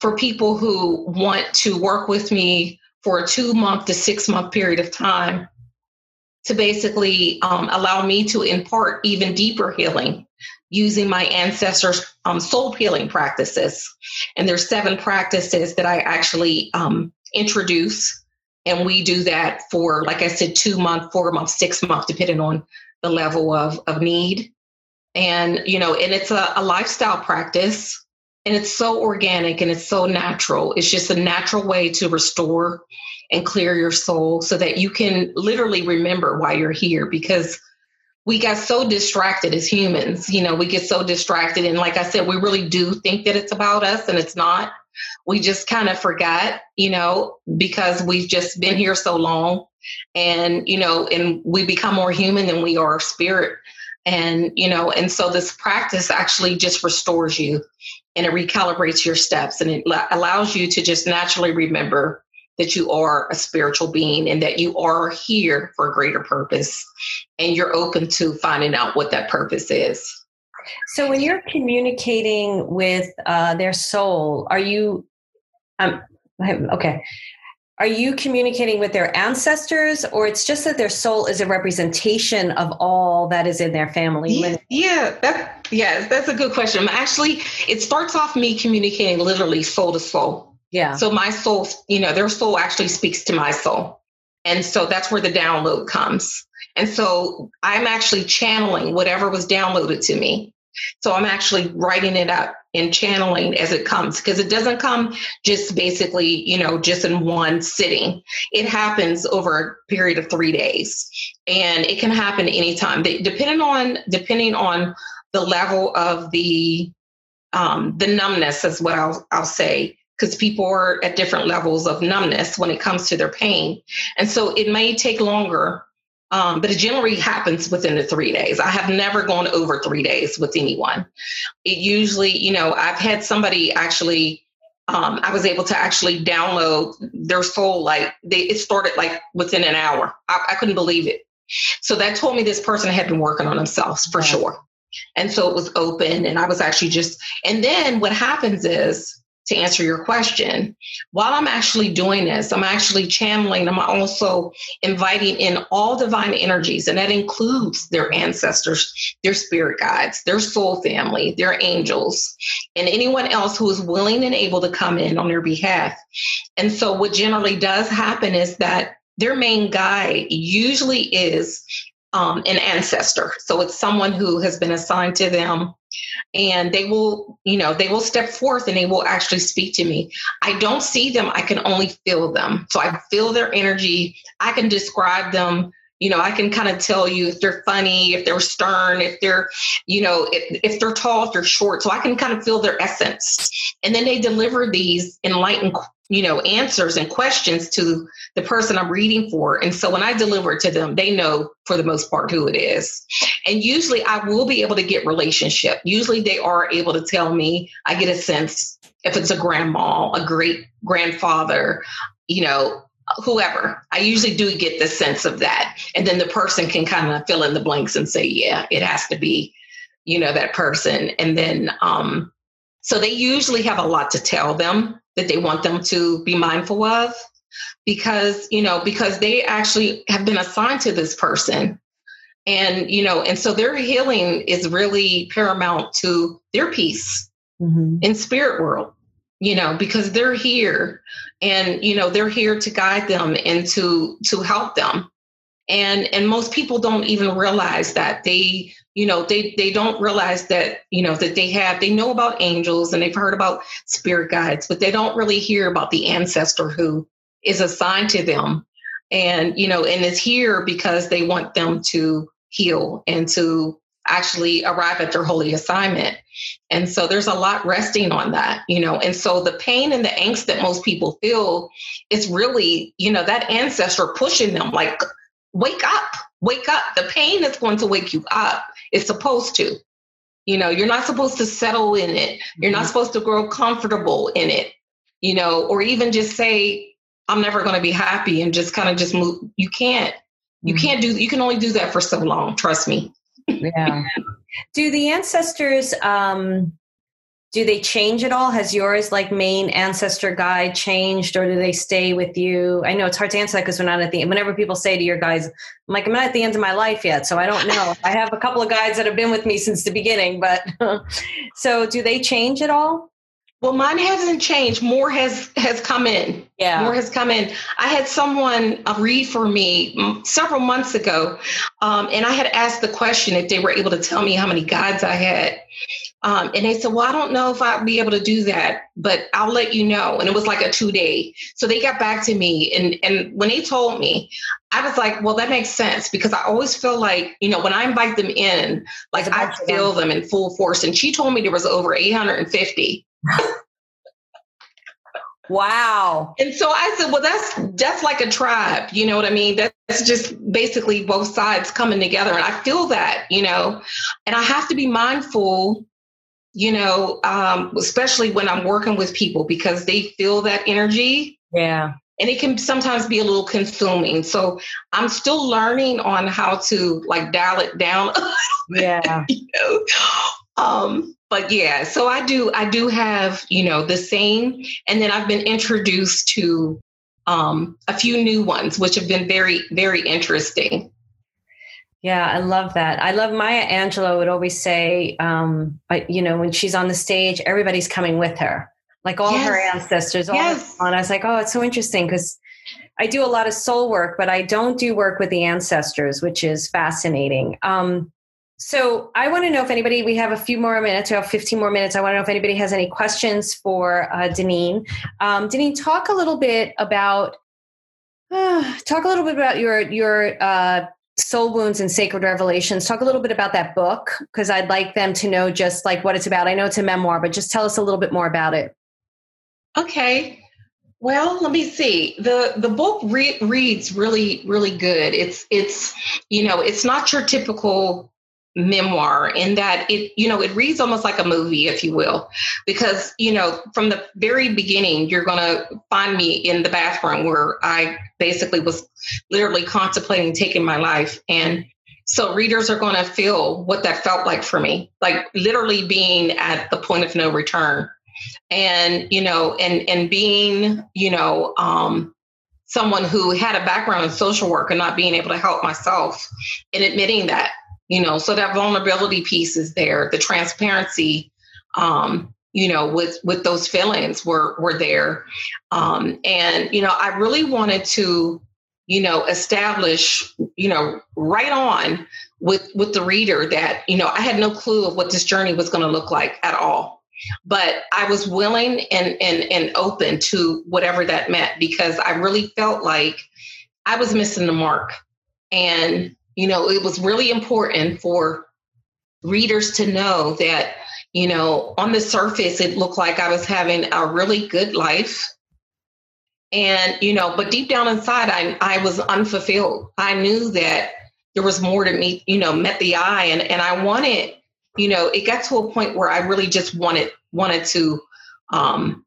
for people who want to work with me for a two month to six month period of time to basically um, allow me to impart even deeper healing using my ancestors' um, soul healing practices. And there's seven practices that I actually um, introduce. And we do that for, like I said, two month, four month, six month, depending on the level of, of need. And, you know, and it's a, a lifestyle practice and it's so organic and it's so natural. It's just a natural way to restore and clear your soul so that you can literally remember why you're here because we got so distracted as humans. You know, we get so distracted. And like I said, we really do think that it's about us and it's not. We just kind of forgot, you know, because we've just been here so long and, you know, and we become more human than we are spirit. And, you know, and so this practice actually just restores you and it recalibrates your steps and it allows you to just naturally remember that you are a spiritual being and that you are here for a greater purpose and you're open to finding out what that purpose is. So, when you're communicating with uh, their soul, are you, um, okay, are you communicating with their ancestors or it's just that their soul is a representation of all that is in their family? Yeah, yeah that, yeah that's a good question. Actually it starts off me communicating literally soul to soul. Yeah. So my soul you know their soul actually speaks to my soul. And so that's where the download comes. And so i'm actually channeling whatever was downloaded to me so I'm actually writing it up and channeling as it comes because it doesn't come just basically, you know, just in one sitting. It happens over a period of three days, and it can happen anytime. Depending on depending on the level of the um, the numbness is what I'll I'll say because people are at different levels of numbness when it comes to their pain, and so it may take longer um, but it generally happens within the three days. I have never gone over three days with anyone. It usually, you know, I've had somebody actually, um, I was able to actually download their soul, like they, it started like within an hour. I, I, couldn't believe it. So that told me this person had been working on themselves for sure. And so it was open and I was actually just, and then what happens is to answer your question. While I'm actually doing this, I'm actually channeling, I'm also inviting in all divine energies, and that includes their ancestors, their spirit guides, their soul family, their angels, and anyone else who is willing and able to come in on their behalf. And so, what generally does happen is that their main guide usually is um, an ancestor. So it's someone who has been assigned to them and they will, you know, they will step forth and they will actually speak to me. I don't see them, I can only feel them. So I feel their energy. I can describe them. You know, I can kind of tell you if they're funny, if they're stern, if they're, you know, if, if they're tall, if they're short. So I can kind of feel their essence. And then they deliver these enlightened you know answers and questions to the person i'm reading for. And so when i deliver it to them they know for the most part who it is. And usually i will be able to get relationship. Usually they are able to tell me i get a sense if it's a grandma a great grandfather you know whoever. I usually do get the sense of that. And then the person can kind of fill in the blanks and say yeah it has to be you know that person. And then um so they usually have a lot to tell them that they want them to be mindful of because, you know, because they actually have been assigned to this person. And, you know, and so their healing is really paramount to their peace mm-hmm. in spirit world, you know, because they're here and, you know, they're here to guide them and to to help them. And and most people don't even realize that they you know they they don't realize that you know that they have they know about angels and they've heard about spirit guides but they don't really hear about the ancestor who is assigned to them. And you know and is here because they want them to heal and to actually arrive at their holy assignment. And so there's a lot resting on that you know and so the pain and the angst that most people feel is really you know that ancestor pushing them like wake up wake up. The pain is going to wake you up it's supposed to. You know, you're not supposed to settle in it. You're not mm-hmm. supposed to grow comfortable in it, you know, or even just say, I'm never going to be happy and just kind of just move. You can't. You mm-hmm. can't do, you can only do that for so long. Trust me. yeah. Do the ancestors, um, do they change at all? Has yours like main ancestor guide changed or do they stay with you? I know it's hard to answer that because we're not at the end. Whenever people say to your guys, I'm like, I'm not at the end of my life yet. So I don't know. I have a couple of guides that have been with me since the beginning, but so do they change at all? Well, mine hasn't changed. More has has come in. Yeah, more has come in. I had someone read for me several months ago, um, and I had asked the question if they were able to tell me how many guides I had, um, and they said, Well, I don't know if I'll be able to do that, but I'll let you know. And it was like a two day. So they got back to me. And, and when they told me, I was like, Well, that makes sense because I always feel like, you know, when I invite them in, like I feel them in full force. And she told me there was over 850. Wow. And so I said, well, that's that's like a tribe. You know what I mean? That's just basically both sides coming together. And I feel that, you know, and I have to be mindful you know, um, especially when I'm working with people because they feel that energy. Yeah. And it can sometimes be a little consuming. So I'm still learning on how to like dial it down. yeah. you know? Um, but yeah, so I do I do have, you know, the same. And then I've been introduced to um, a few new ones, which have been very, very interesting. Yeah, I love that. I love Maya Angelou would always say, um, you know, when she's on the stage, everybody's coming with her, like all yes. her ancestors. All yes. And I was like, oh, it's so interesting because I do a lot of soul work, but I don't do work with the ancestors, which is fascinating. Um, so I want to know if anybody, we have a few more minutes, we have 15 more minutes. I want to know if anybody has any questions for uh, Deneen. Um, Deneen, talk a little bit about, uh, talk a little bit about your, your, uh, Soul Wounds and Sacred Revelations. Talk a little bit about that book because I'd like them to know just like what it's about. I know it's a memoir, but just tell us a little bit more about it. Okay. Well, let me see. the The book re- reads really, really good. It's it's you know it's not your typical memoir in that it you know it reads almost like a movie if you will because you know from the very beginning you're going to find me in the bathroom where i basically was literally contemplating taking my life. And so readers are going to feel what that felt like for me like literally being at the point of no return. And you know and and being you know um someone who had a background in social work and not being able to help myself and admitting that you know so that vulnerability piece is there. The transparency um you know with with those feelings were were there. Um and you know i really wanted to you know establish you know right on with with the reader that you know i had no clue of what this journey was going to look like at all. But i was willing and and and open to whatever that meant because i really felt like i was missing the mark. And you know it was really important for readers to know that you know on the surface it looked like i was having a really good life. And you know but deep down inside i i was unfulfilled. I knew that there was more to me you know met the eye. And and i wanted you know it got to a point where i really just wanted wanted to um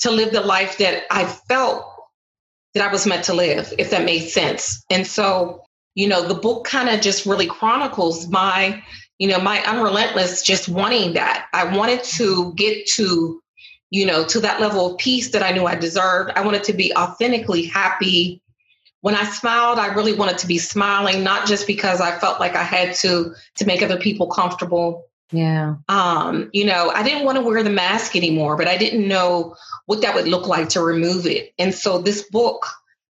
to live the life that i felt that i was meant to live if that made sense. And so you know the book kind of just really chronicles my you know my unrelentless just wanting that. I wanted to get to you know to that level of peace that i knew i deserved. I wanted to be authentically happy. When i smiled i really wanted to be smiling not just because i felt like i had to to make other people comfortable. Yeah. Um you know i didn't want to wear the mask anymore but i didn't know what that would look like to remove it. And so this book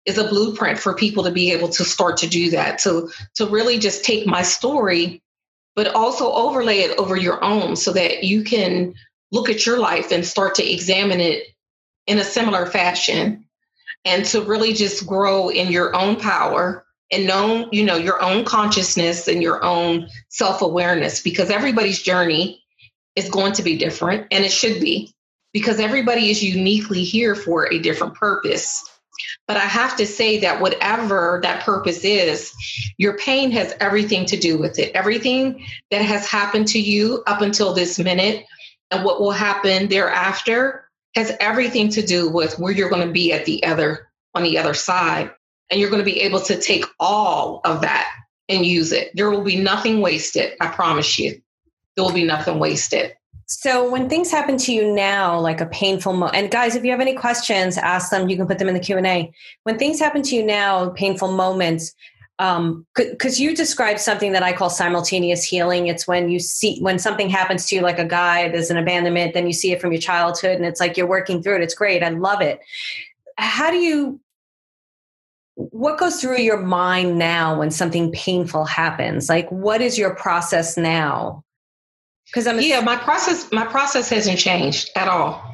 is a blueprint for people to be able to start to do that to to really just take my story but also overlay it over your own so that you can look at your life and start to examine it in a similar fashion and to really just grow in your own power and know you know your own consciousness and your own self-awareness because everybody's journey is going to be different and it should be because everybody is uniquely here for a different purpose but I have to say that whatever that purpose is, your pain has everything to do with it. Everything that has happened to you up until this minute and what will happen thereafter has everything to do with where you're going to be at the other on the other side. And you're going to be able to take all of that and use it. There will be nothing wasted. I promise you. There will be nothing wasted. So when things happen to you now, like a painful moment, and guys, if you have any questions, ask them. You can put them in the Q and A. When things happen to you now, painful moments, um, because you described something that I call simultaneous healing. It's when you see when something happens to you, like a guy, there's an abandonment, then you see it from your childhood, and it's like you're working through it. It's great. I love it. How do you? What goes through your mind now when something painful happens? Like, what is your process now? Because i'm yeah my process my process hasn't changed at all.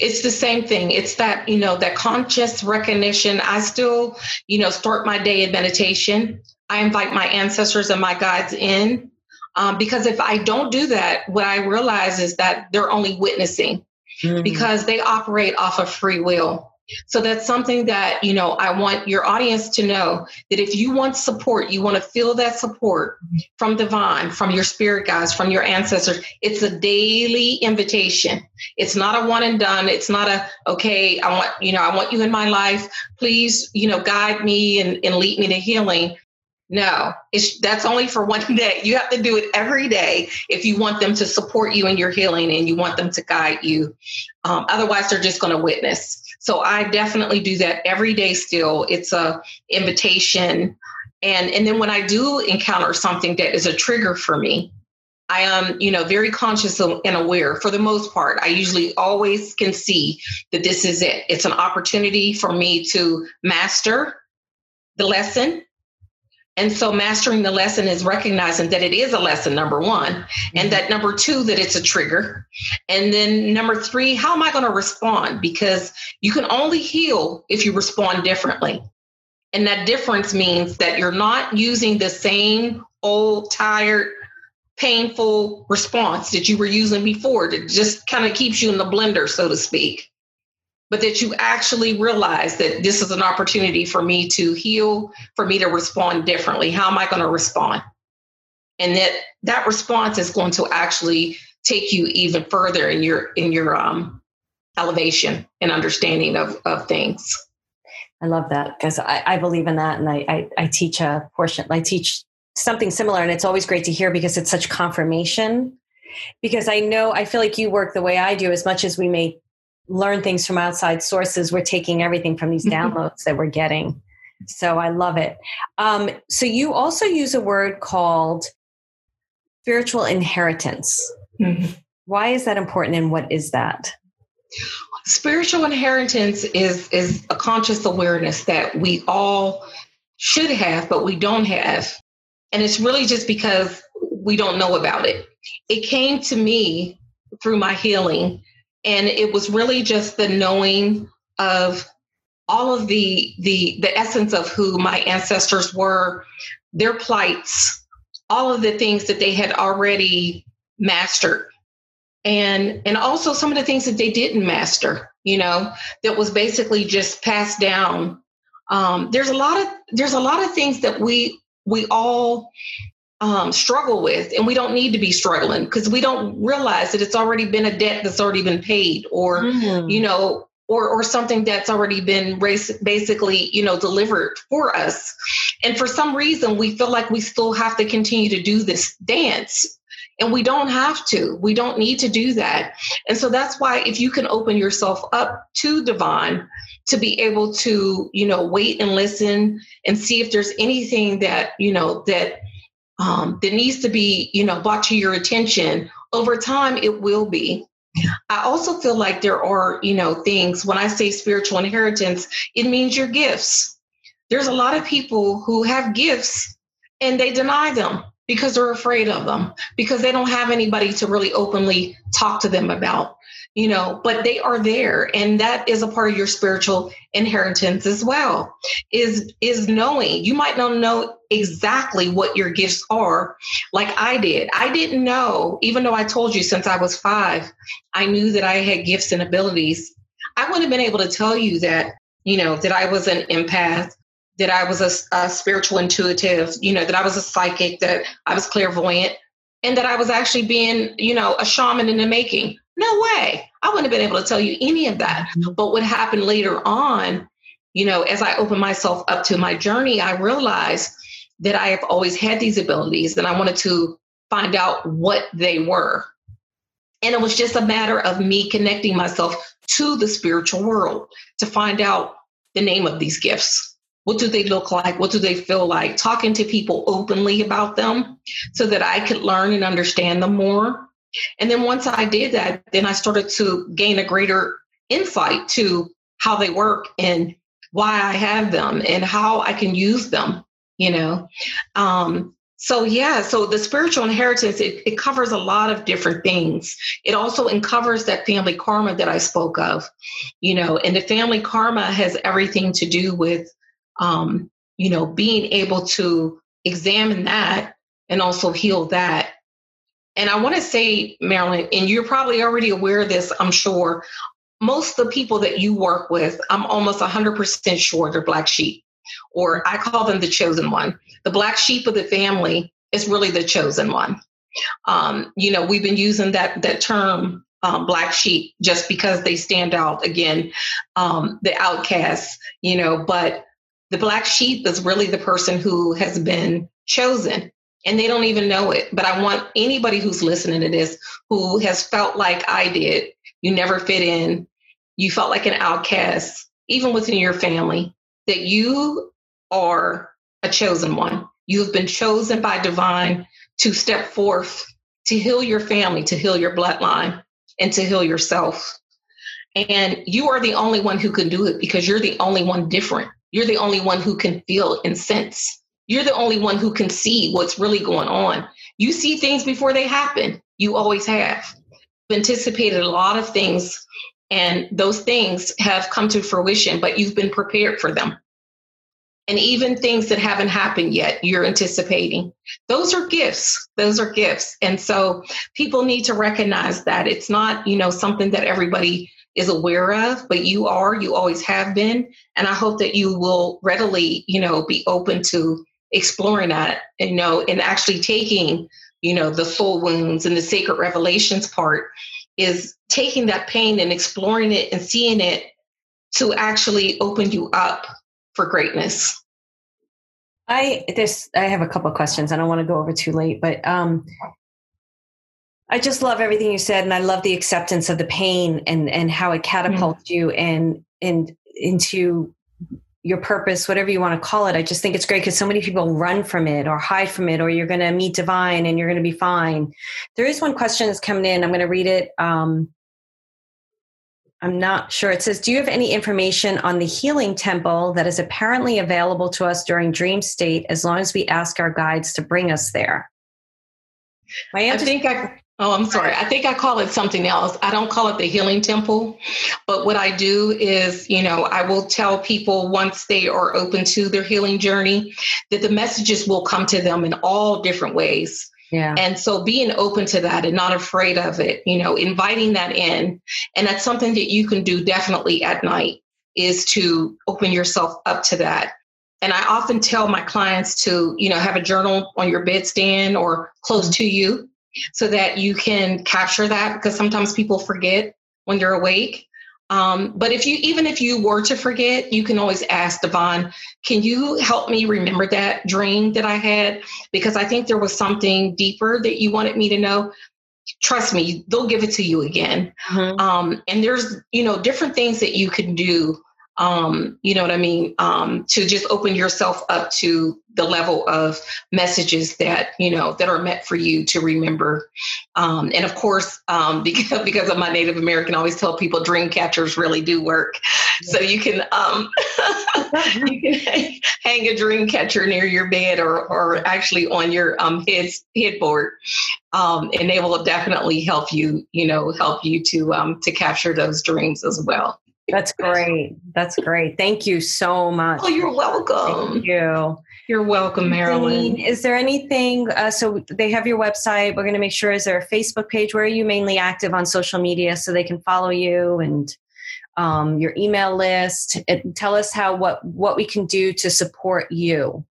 It's the same thing. It's that you know that conscious recognition. I still you know start my day in meditation. I invite my ancestors and my guides in um, because if i don't do that what i realize is that they're only witnessing mm-hmm. because they operate off of free will so that's something that, you know, I want your audience to know that if you want support, you want to feel that support from divine, from your spirit guides, from your ancestors. It's a daily invitation. It's not a one and done. It's not a, okay, I want, you know, I want you in my life. Please, you know, guide me and, and lead me to healing. No, it's that's only for one day. You have to do it every day if you want them to support you in your healing and you want them to guide you. Um, otherwise, they're just going to witness. So I definitely do that every day. Still, it's a invitation, and and then when I do encounter something that is a trigger for me, I am, you know, very conscious and aware for the most part. I usually always can see that this is it. It's an opportunity for me to master the lesson and so mastering the lesson is recognizing that it is a lesson, number one, and mm-hmm. that number two, that it's a trigger. And then number three, how am I going to respond? Because you can only heal if you respond differently. And that difference means that you're not using the same old, tired, painful response that you were using before that just kind of keeps you in the blender, so to speak but that you actually realize that this is an opportunity for me to heal, for me to respond differently. How am I going to respond? And that that response is going to actually take you even further in your in your um, elevation and understanding of, of things. I love that because I, I, believe in that, and I, I, I teach a portion. I teach something similar, and it's always great to hear because it's such confirmation because I know I feel like you work the way I do. As much as we may learn things from outside sources, we're taking everything from these downloads that we're getting. So I love it. Um, so you also use a word called spiritual inheritance. Mm-hmm. Why is that important, and what is that? Spiritual inheritance is is a conscious awareness that we all should have, but we don't have, and it's really just because we don't know about it. It came to me through my healing, and it was really just the knowing of all of the the the essence of who my ancestors were, their plights, all of the things that they had already mastered. And and also some of the things that they didn't master you know that was basically just passed down. Um, there's a lot of there's a lot of things that we we all um, struggle with and we don't need to be struggling because we don't realize that it's already been a debt that's already been paid or mm. you know or or something that's already been race, basically you know delivered for us and for some reason we feel like we still have to continue to do this dance and we don't have to. We don't need to do that. And so that's why if you can open yourself up to divine, to be able to, you know, wait and listen and see if there's anything that, you know, that um, that needs to be, you know, brought to your attention over time, it will be. I also feel like there are, you know, things when I say spiritual inheritance, it means your gifts. There's a lot of people who have gifts and they deny them because they're afraid of them because they don't have anybody to really openly talk to them about you know but they are there and that is a part of your spiritual inheritance as well is is knowing. You might not know exactly what your gifts are like i did. I didn't know even though i told you since i was five i knew that i had gifts and abilities. I wouldn't have been able to tell you that you know that i was an empath that I was a, a, spiritual intuitive, you know, that I was a psychic, that I was clairvoyant, and that I was actually being, you know, a shaman in the making. No way. I wouldn't have been able to tell you any of that. Mm-hmm. But what happened later on, you know, as I opened myself up to my journey, I realized that I have always had these abilities and I wanted to find out what they were. And it was just a matter of me connecting myself to the spiritual world to find out the name of these gifts what do they look like? What do they feel like? Talking to people openly about them so that I could learn and understand them more. And then once I did that, then I started to gain a greater insight to how they work and why I have them and how I can use them, you know. Um, so yeah, so the spiritual inheritance it, it covers a lot of different things. It also uncovers that family karma that I spoke of, you know, and the family karma has everything to do with um, you know, being able to examine that and also heal that. And I want to say, Marilyn, and you're probably already aware of this, I'm sure. Most of the people that you work with, I'm almost 100% sure they're black sheep, or I call them the chosen one. The black sheep of the family is really the chosen one. Um, you know, we've been using that that term um, black sheep just because they stand out again, um, the outcasts, you know, but the black sheep is really the person who has been chosen and they don't even know it. But I want anybody who's listening to this who has felt like I did, you never fit in, you felt like an outcast, even within your family, that you are a chosen one. You've been chosen by divine to step forth to heal your family, to heal your bloodline, and to heal yourself. And you are the only one who can do it because you're the only one different. You're the only one who can feel and sense. You're the only one who can see what's really going on. You see things before they happen. You always have. Anticipated a lot of things, and those things have come to fruition, but you've been prepared for them. And even things that haven't happened yet, you're anticipating. Those are gifts. Those are gifts. And so people need to recognize that it's not, you know, something that everybody is aware of, but you are, you always have been. And I hope that you will readily, you know, be open to exploring that, you know, and actually taking, you know, the soul wounds and the sacred revelations part is taking that pain and exploring it and seeing it to actually open you up for greatness. I this I have a couple of questions. I don't want to go over too late, but um I just love everything you said, and I love the acceptance of the pain and and how it catapults mm-hmm. you and and into your purpose, whatever you want to call it. I just think it's great because so many people run from it or hide from it, or you're going to meet divine and you're going to be fine. There is one question that's coming in. I'm going to read it. Um, I'm not sure. It says, Do you have any information on the healing temple that is apparently available to us during dream state as long as we ask our guides to bring us there? My answer I think I, oh, I'm sorry. I think I call it something else. I don't call it the healing temple. But what I do is, you know, I will tell people once they are open to their healing journey that the messages will come to them in all different ways. Yeah. And so being open to that and not afraid of it, you know, inviting that in. And that's something that you can do definitely at night is to open yourself up to that. And I often tell my clients to, you know, have a journal on your bedstand or close mm-hmm. to you so that you can capture that because sometimes people forget when they're awake. Um, but if you, even if you were to forget, you can always ask divine, can you help me remember that dream that I had? Because I think there was something deeper that you wanted me to know. Trust me, they'll give it to you again. Mm-hmm. Um, and there's, you know, different things that you can do um, you know what I mean, um, to just open yourself up to the level of messages that you know that are meant for you to remember. Um, and of course, um, because because of my Native American, I always tell people dream catchers really do work. So you can um, you can hang a dream catcher near your bed or or actually on your um, head headboard. Um, and they will definitely help you, you know, help you to um, to capture those dreams as well. That's great. That's great. Thank you so much. Oh, you're welcome. Thank you. You're welcome, Marilyn. Is there anything? Uh, so they have your website. We're going to make sure. Is there a Facebook page? Where are you mainly active on social media so they can follow you and um, your email list? And tell us how what what we can do to support you.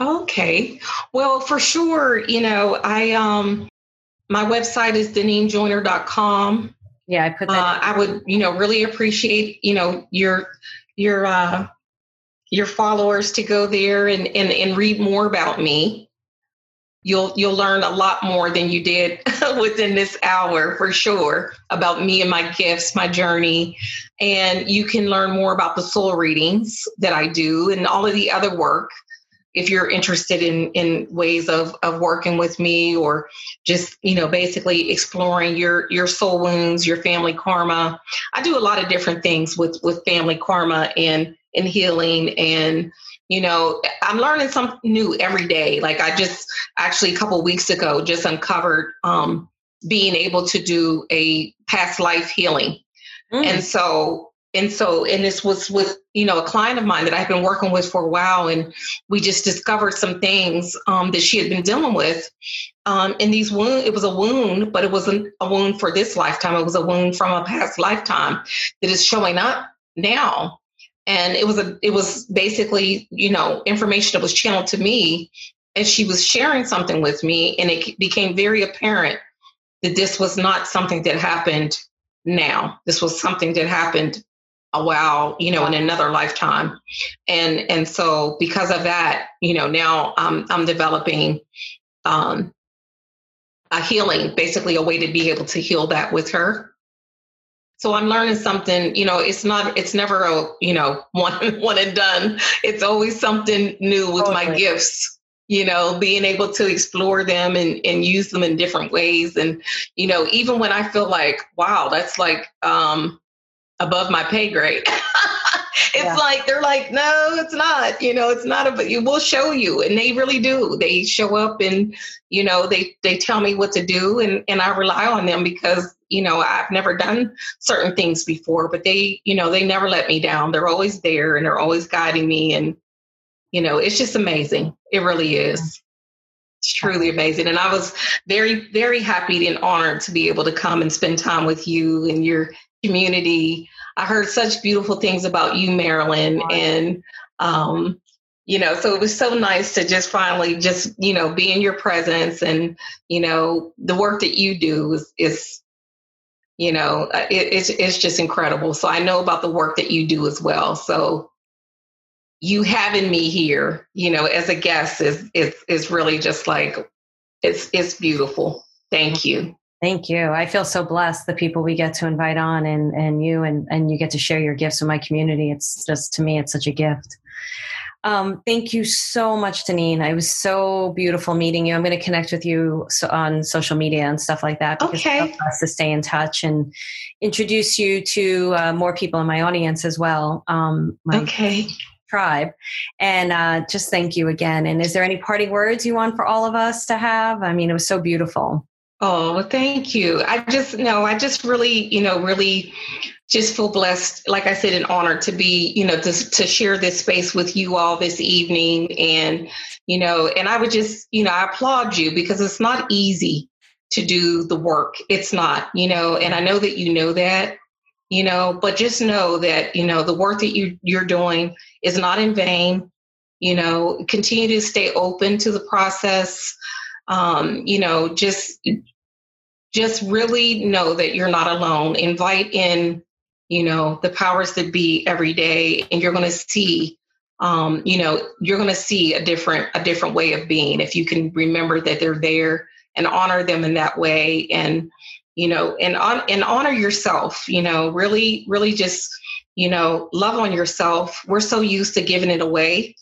Okay. Well, for sure. You know, I um, my website is deneenjoyner.com yeah, I put that. Uh, I would, you know, really appreciate, you know, your your uh, your followers to go there and, and and read more about me. You'll you'll learn a lot more than you did within this hour for sure about me and my gifts, my journey, and you can learn more about the soul readings that I do and all of the other work if you're interested in in ways of of working with me or just you know basically exploring your your soul wounds your family karma. I do a lot of different things with with family karma and and healing and you know i'm learning something new every day. Like i just actually a couple weeks ago just uncovered um being able to do a past life healing. Mm. and so and so and this was with you know a client of mine that i've been working with for a while and we just discovered some things um, that she had been dealing with um, and these wound it was a wound but it wasn't a wound for this lifetime. It was a wound from a past lifetime that is showing up now. And it was a it was basically you know information that was channeled to me and she was sharing something with me and it became very apparent that this was not something that happened now. This was something that happened a while, you know, in another lifetime. And and so because of that, you know, now I'm I'm developing um a healing, basically a way to be able to heal that with her. So I'm learning something, you know, it's not it's never a, you know, one one and done. It's always something new with my gifts you know being able to explore them and, and use them in different ways and you know even when i feel like wow that's like um above my pay grade. it's yeah. like they're like, no, it's not. You know, it's not. A, but you will show you, and they really do. They show up, and you know, they they tell me what to do, and and I rely on them because you know I've never done certain things before, but they you know they never let me down. They're always there, and they're always guiding me, and you know, it's just amazing. It really is. Mm-hmm. It's truly amazing. And I was very, very happy and honored to be able to come and spend time with you and your community. I heard such beautiful things about you, Marilyn, and um, you know, so it was so nice to just finally just you know be in your presence, and you know, the work that you do is, is you know, uh, it, it's it's just incredible. So I know about the work that you do as well. So you having me here, you know, as a guest is is is really just like it's it's beautiful. Thank you. Thank you. I feel so blessed the people we get to invite on and, and you and, and you get to share your gifts with my community. It's just to me, it's such a gift. Um, thank you so much, Deneen. It was so beautiful meeting you. I'm going to connect with you on social media and stuff like that because okay. us to stay in touch and introduce you to uh, more people in my audience as well. Um, okay. Tribe, and uh, just thank you again. And is there any parting words you want for all of us to have? I mean, it was so beautiful. Oh, thank you. I just know, I just really, you know, really just feel blessed, like I said, and honored to be, you know, to, to share this space with you all this evening. And, you know, and I would just, you know, I applaud you because it's not easy to do the work. It's not, you know, and I know that you know that, you know, but just know that, you know, the work that you, you're doing is not in vain. You know, continue to stay open to the process um, you know, just just really know that you're not alone. Invite in, you know, the powers that be every day, and you're going to see, um, you know, you're going to see a different a different way of being if you can remember that they're there and honor them in that way, and you know, and on and honor yourself. You know, really, really just you know, love on yourself. We're so used to giving it away,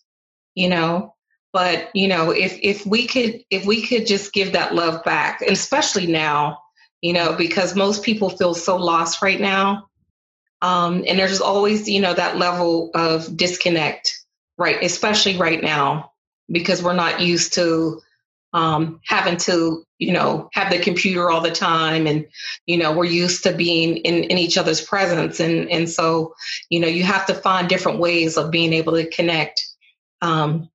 you know, but you know if if we could if we could just give that love back and especially now you know because most people feel so lost right now. Um, and there's always you know that level of disconnect right especially right now because we're not used to um, having to you know have the computer all the time and you know we're used to being in, in each other's presence. And and so you know you have to find different ways of being able to connect um,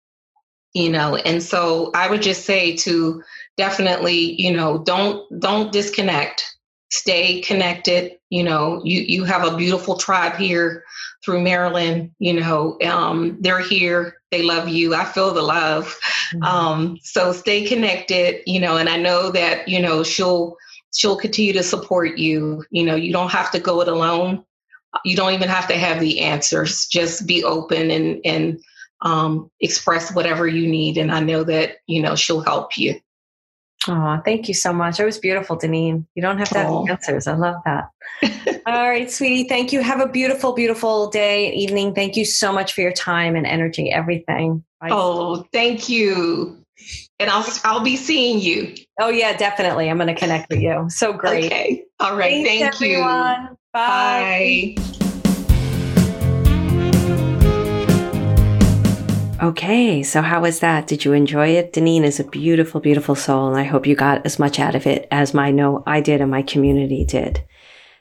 you know and so i would just say to definitely you know don't don't disconnect. Stay connected you know you you have a beautiful tribe here through Marilyn you know um, they're here they love you i feel the love. Mm-hmm. um, so stay connected you know and i know that you know she'll she'll continue to support you you know you don't have to go it alone. You don't even have to have the answers just be open and and um, express whatever you need. And I know that, you know, she'll help you. Oh, thank you so much. It was beautiful, Deneen. You don't have to have oh. answers. I love that. All right, sweetie. Thank you. Have a beautiful, beautiful day, evening. Thank you so much for your time and energy, everything. Bye. Oh, thank you. And I'll I'll be seeing you. Oh yeah, definitely. I'm going to connect with you. So great. Okay. All right. Thanks, thank everyone. you. Bye. Bye. Okay, so how was that? Did you enjoy it? Deneen is a beautiful, beautiful soul, and I hope you got as much out of it as my know I did and my community did.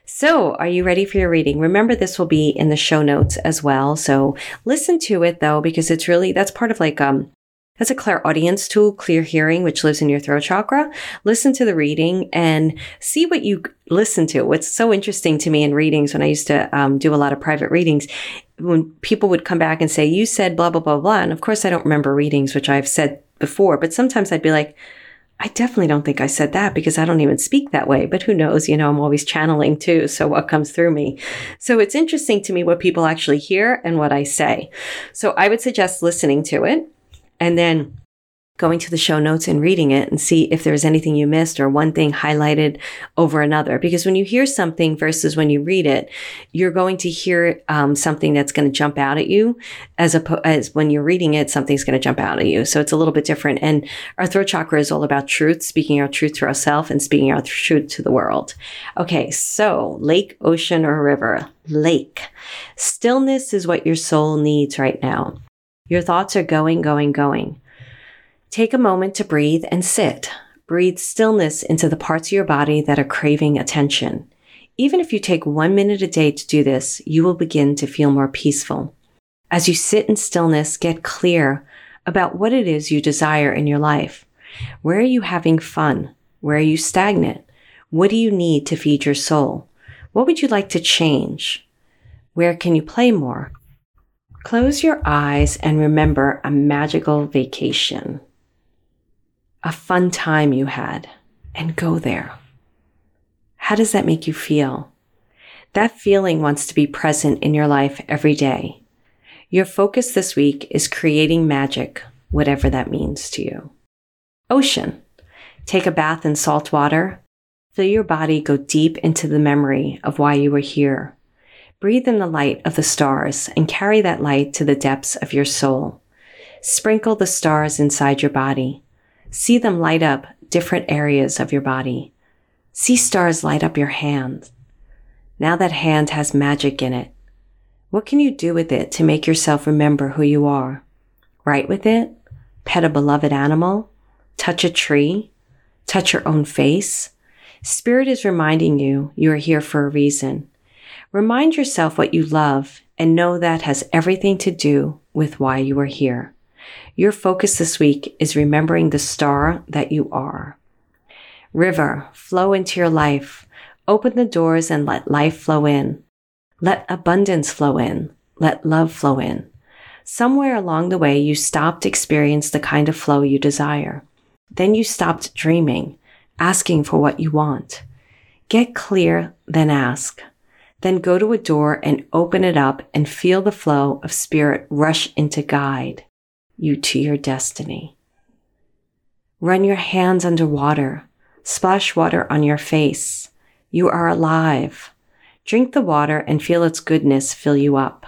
So, are you ready for your reading? Remember, this will be in the show notes as well. So, listen to it though, because it's really that's part of like um that's a clairaudience tool, clear hearing, which lives in your throat chakra. Listen to the reading and see what you listen to. What's so interesting to me in readings when I used to um, do a lot of private readings, when people would come back and say, You said blah, blah, blah, blah. And of course, I don't remember readings, which I've said before, but sometimes I'd be like, I definitely don't think I said that because I don't even speak that way, but who knows? You know, I'm always channeling too. So what comes through me? So it's interesting to me what people actually hear and what I say. So I would suggest listening to it and then going to the show notes and reading it and see if there's anything you missed or one thing highlighted over another. Because when you hear something versus when you read it, you're going to hear um, something that's going to jump out at you as a, as when you're reading it, something's going to jump out at you. So it's a little bit different. And our throat chakra is all about truth, speaking our truth to ourselves and speaking our truth to the world. Okay. So lake, ocean, or river, lake. Stillness is what your soul needs right now. Your thoughts are going, going, going. Take a moment to breathe and sit. Breathe stillness into the parts of your body that are craving attention. Even if you take one minute a day to do this, you will begin to feel more peaceful. As you sit in stillness, get clear about what it is you desire in your life. Where are you having fun? Where are you stagnant? What do you need to feed your soul? What would you like to change? Where can you play more? Close your eyes and remember a magical vacation, a fun time you had, and go there. How does that make you feel? That feeling wants to be present in your life every day. Your focus this week is creating magic, whatever that means to you. Ocean. Take a bath in salt water. Feel your body go deep into the memory of why you were here. Breathe in the light of the stars and carry that light to the depths of your soul. Sprinkle the stars inside your body. See them light up different areas of your body. See stars light up your hand. Now that hand has magic in it. What can you do with it to make yourself remember who you are? Write with it? Pet a beloved animal? Touch a tree? Touch your own face? Spirit is reminding you you are here for a reason. Remind yourself what you love and know that has everything to do with why you are here. Your focus this week is remembering the star that you are. River, flow into your life. Open the doors and let life flow in. Let abundance flow in. Let love flow in. Somewhere along the way, you stopped experience the kind of flow you desire. Then you stopped dreaming, asking for what you want. Get clear, then ask. Then go to a door and open it up and feel the flow of spirit rush in to guide you to your destiny. Run your hands under water. Splash water on your face. You are alive. Drink the water and feel its goodness fill you up,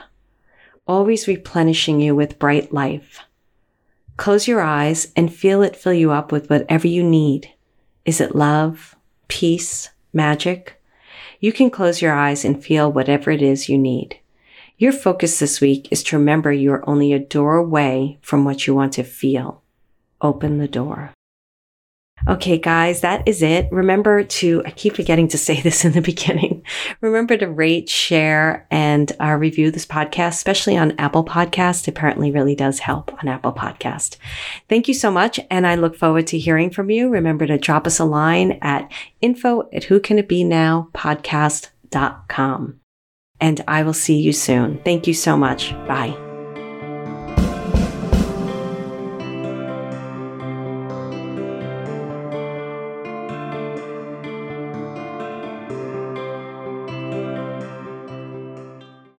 always replenishing you with bright life. Close your eyes and feel it fill you up with whatever you need. Is it love, peace, magic? You can close your eyes and feel whatever it is you need. Your focus this week is to remember you are only a door away from what you want to feel. Open the door. Okay, guys, that is it. Remember to, I keep forgetting to say this in the beginning. Remember to rate, share, and uh, review this podcast, especially on Apple Podcast. Apparently really does help on Apple Podcast. Thank you so much. And I look forward to hearing from you. Remember to drop us a line at info at who can it be now podcast.com. And I will see you soon. Thank you so much. Bye.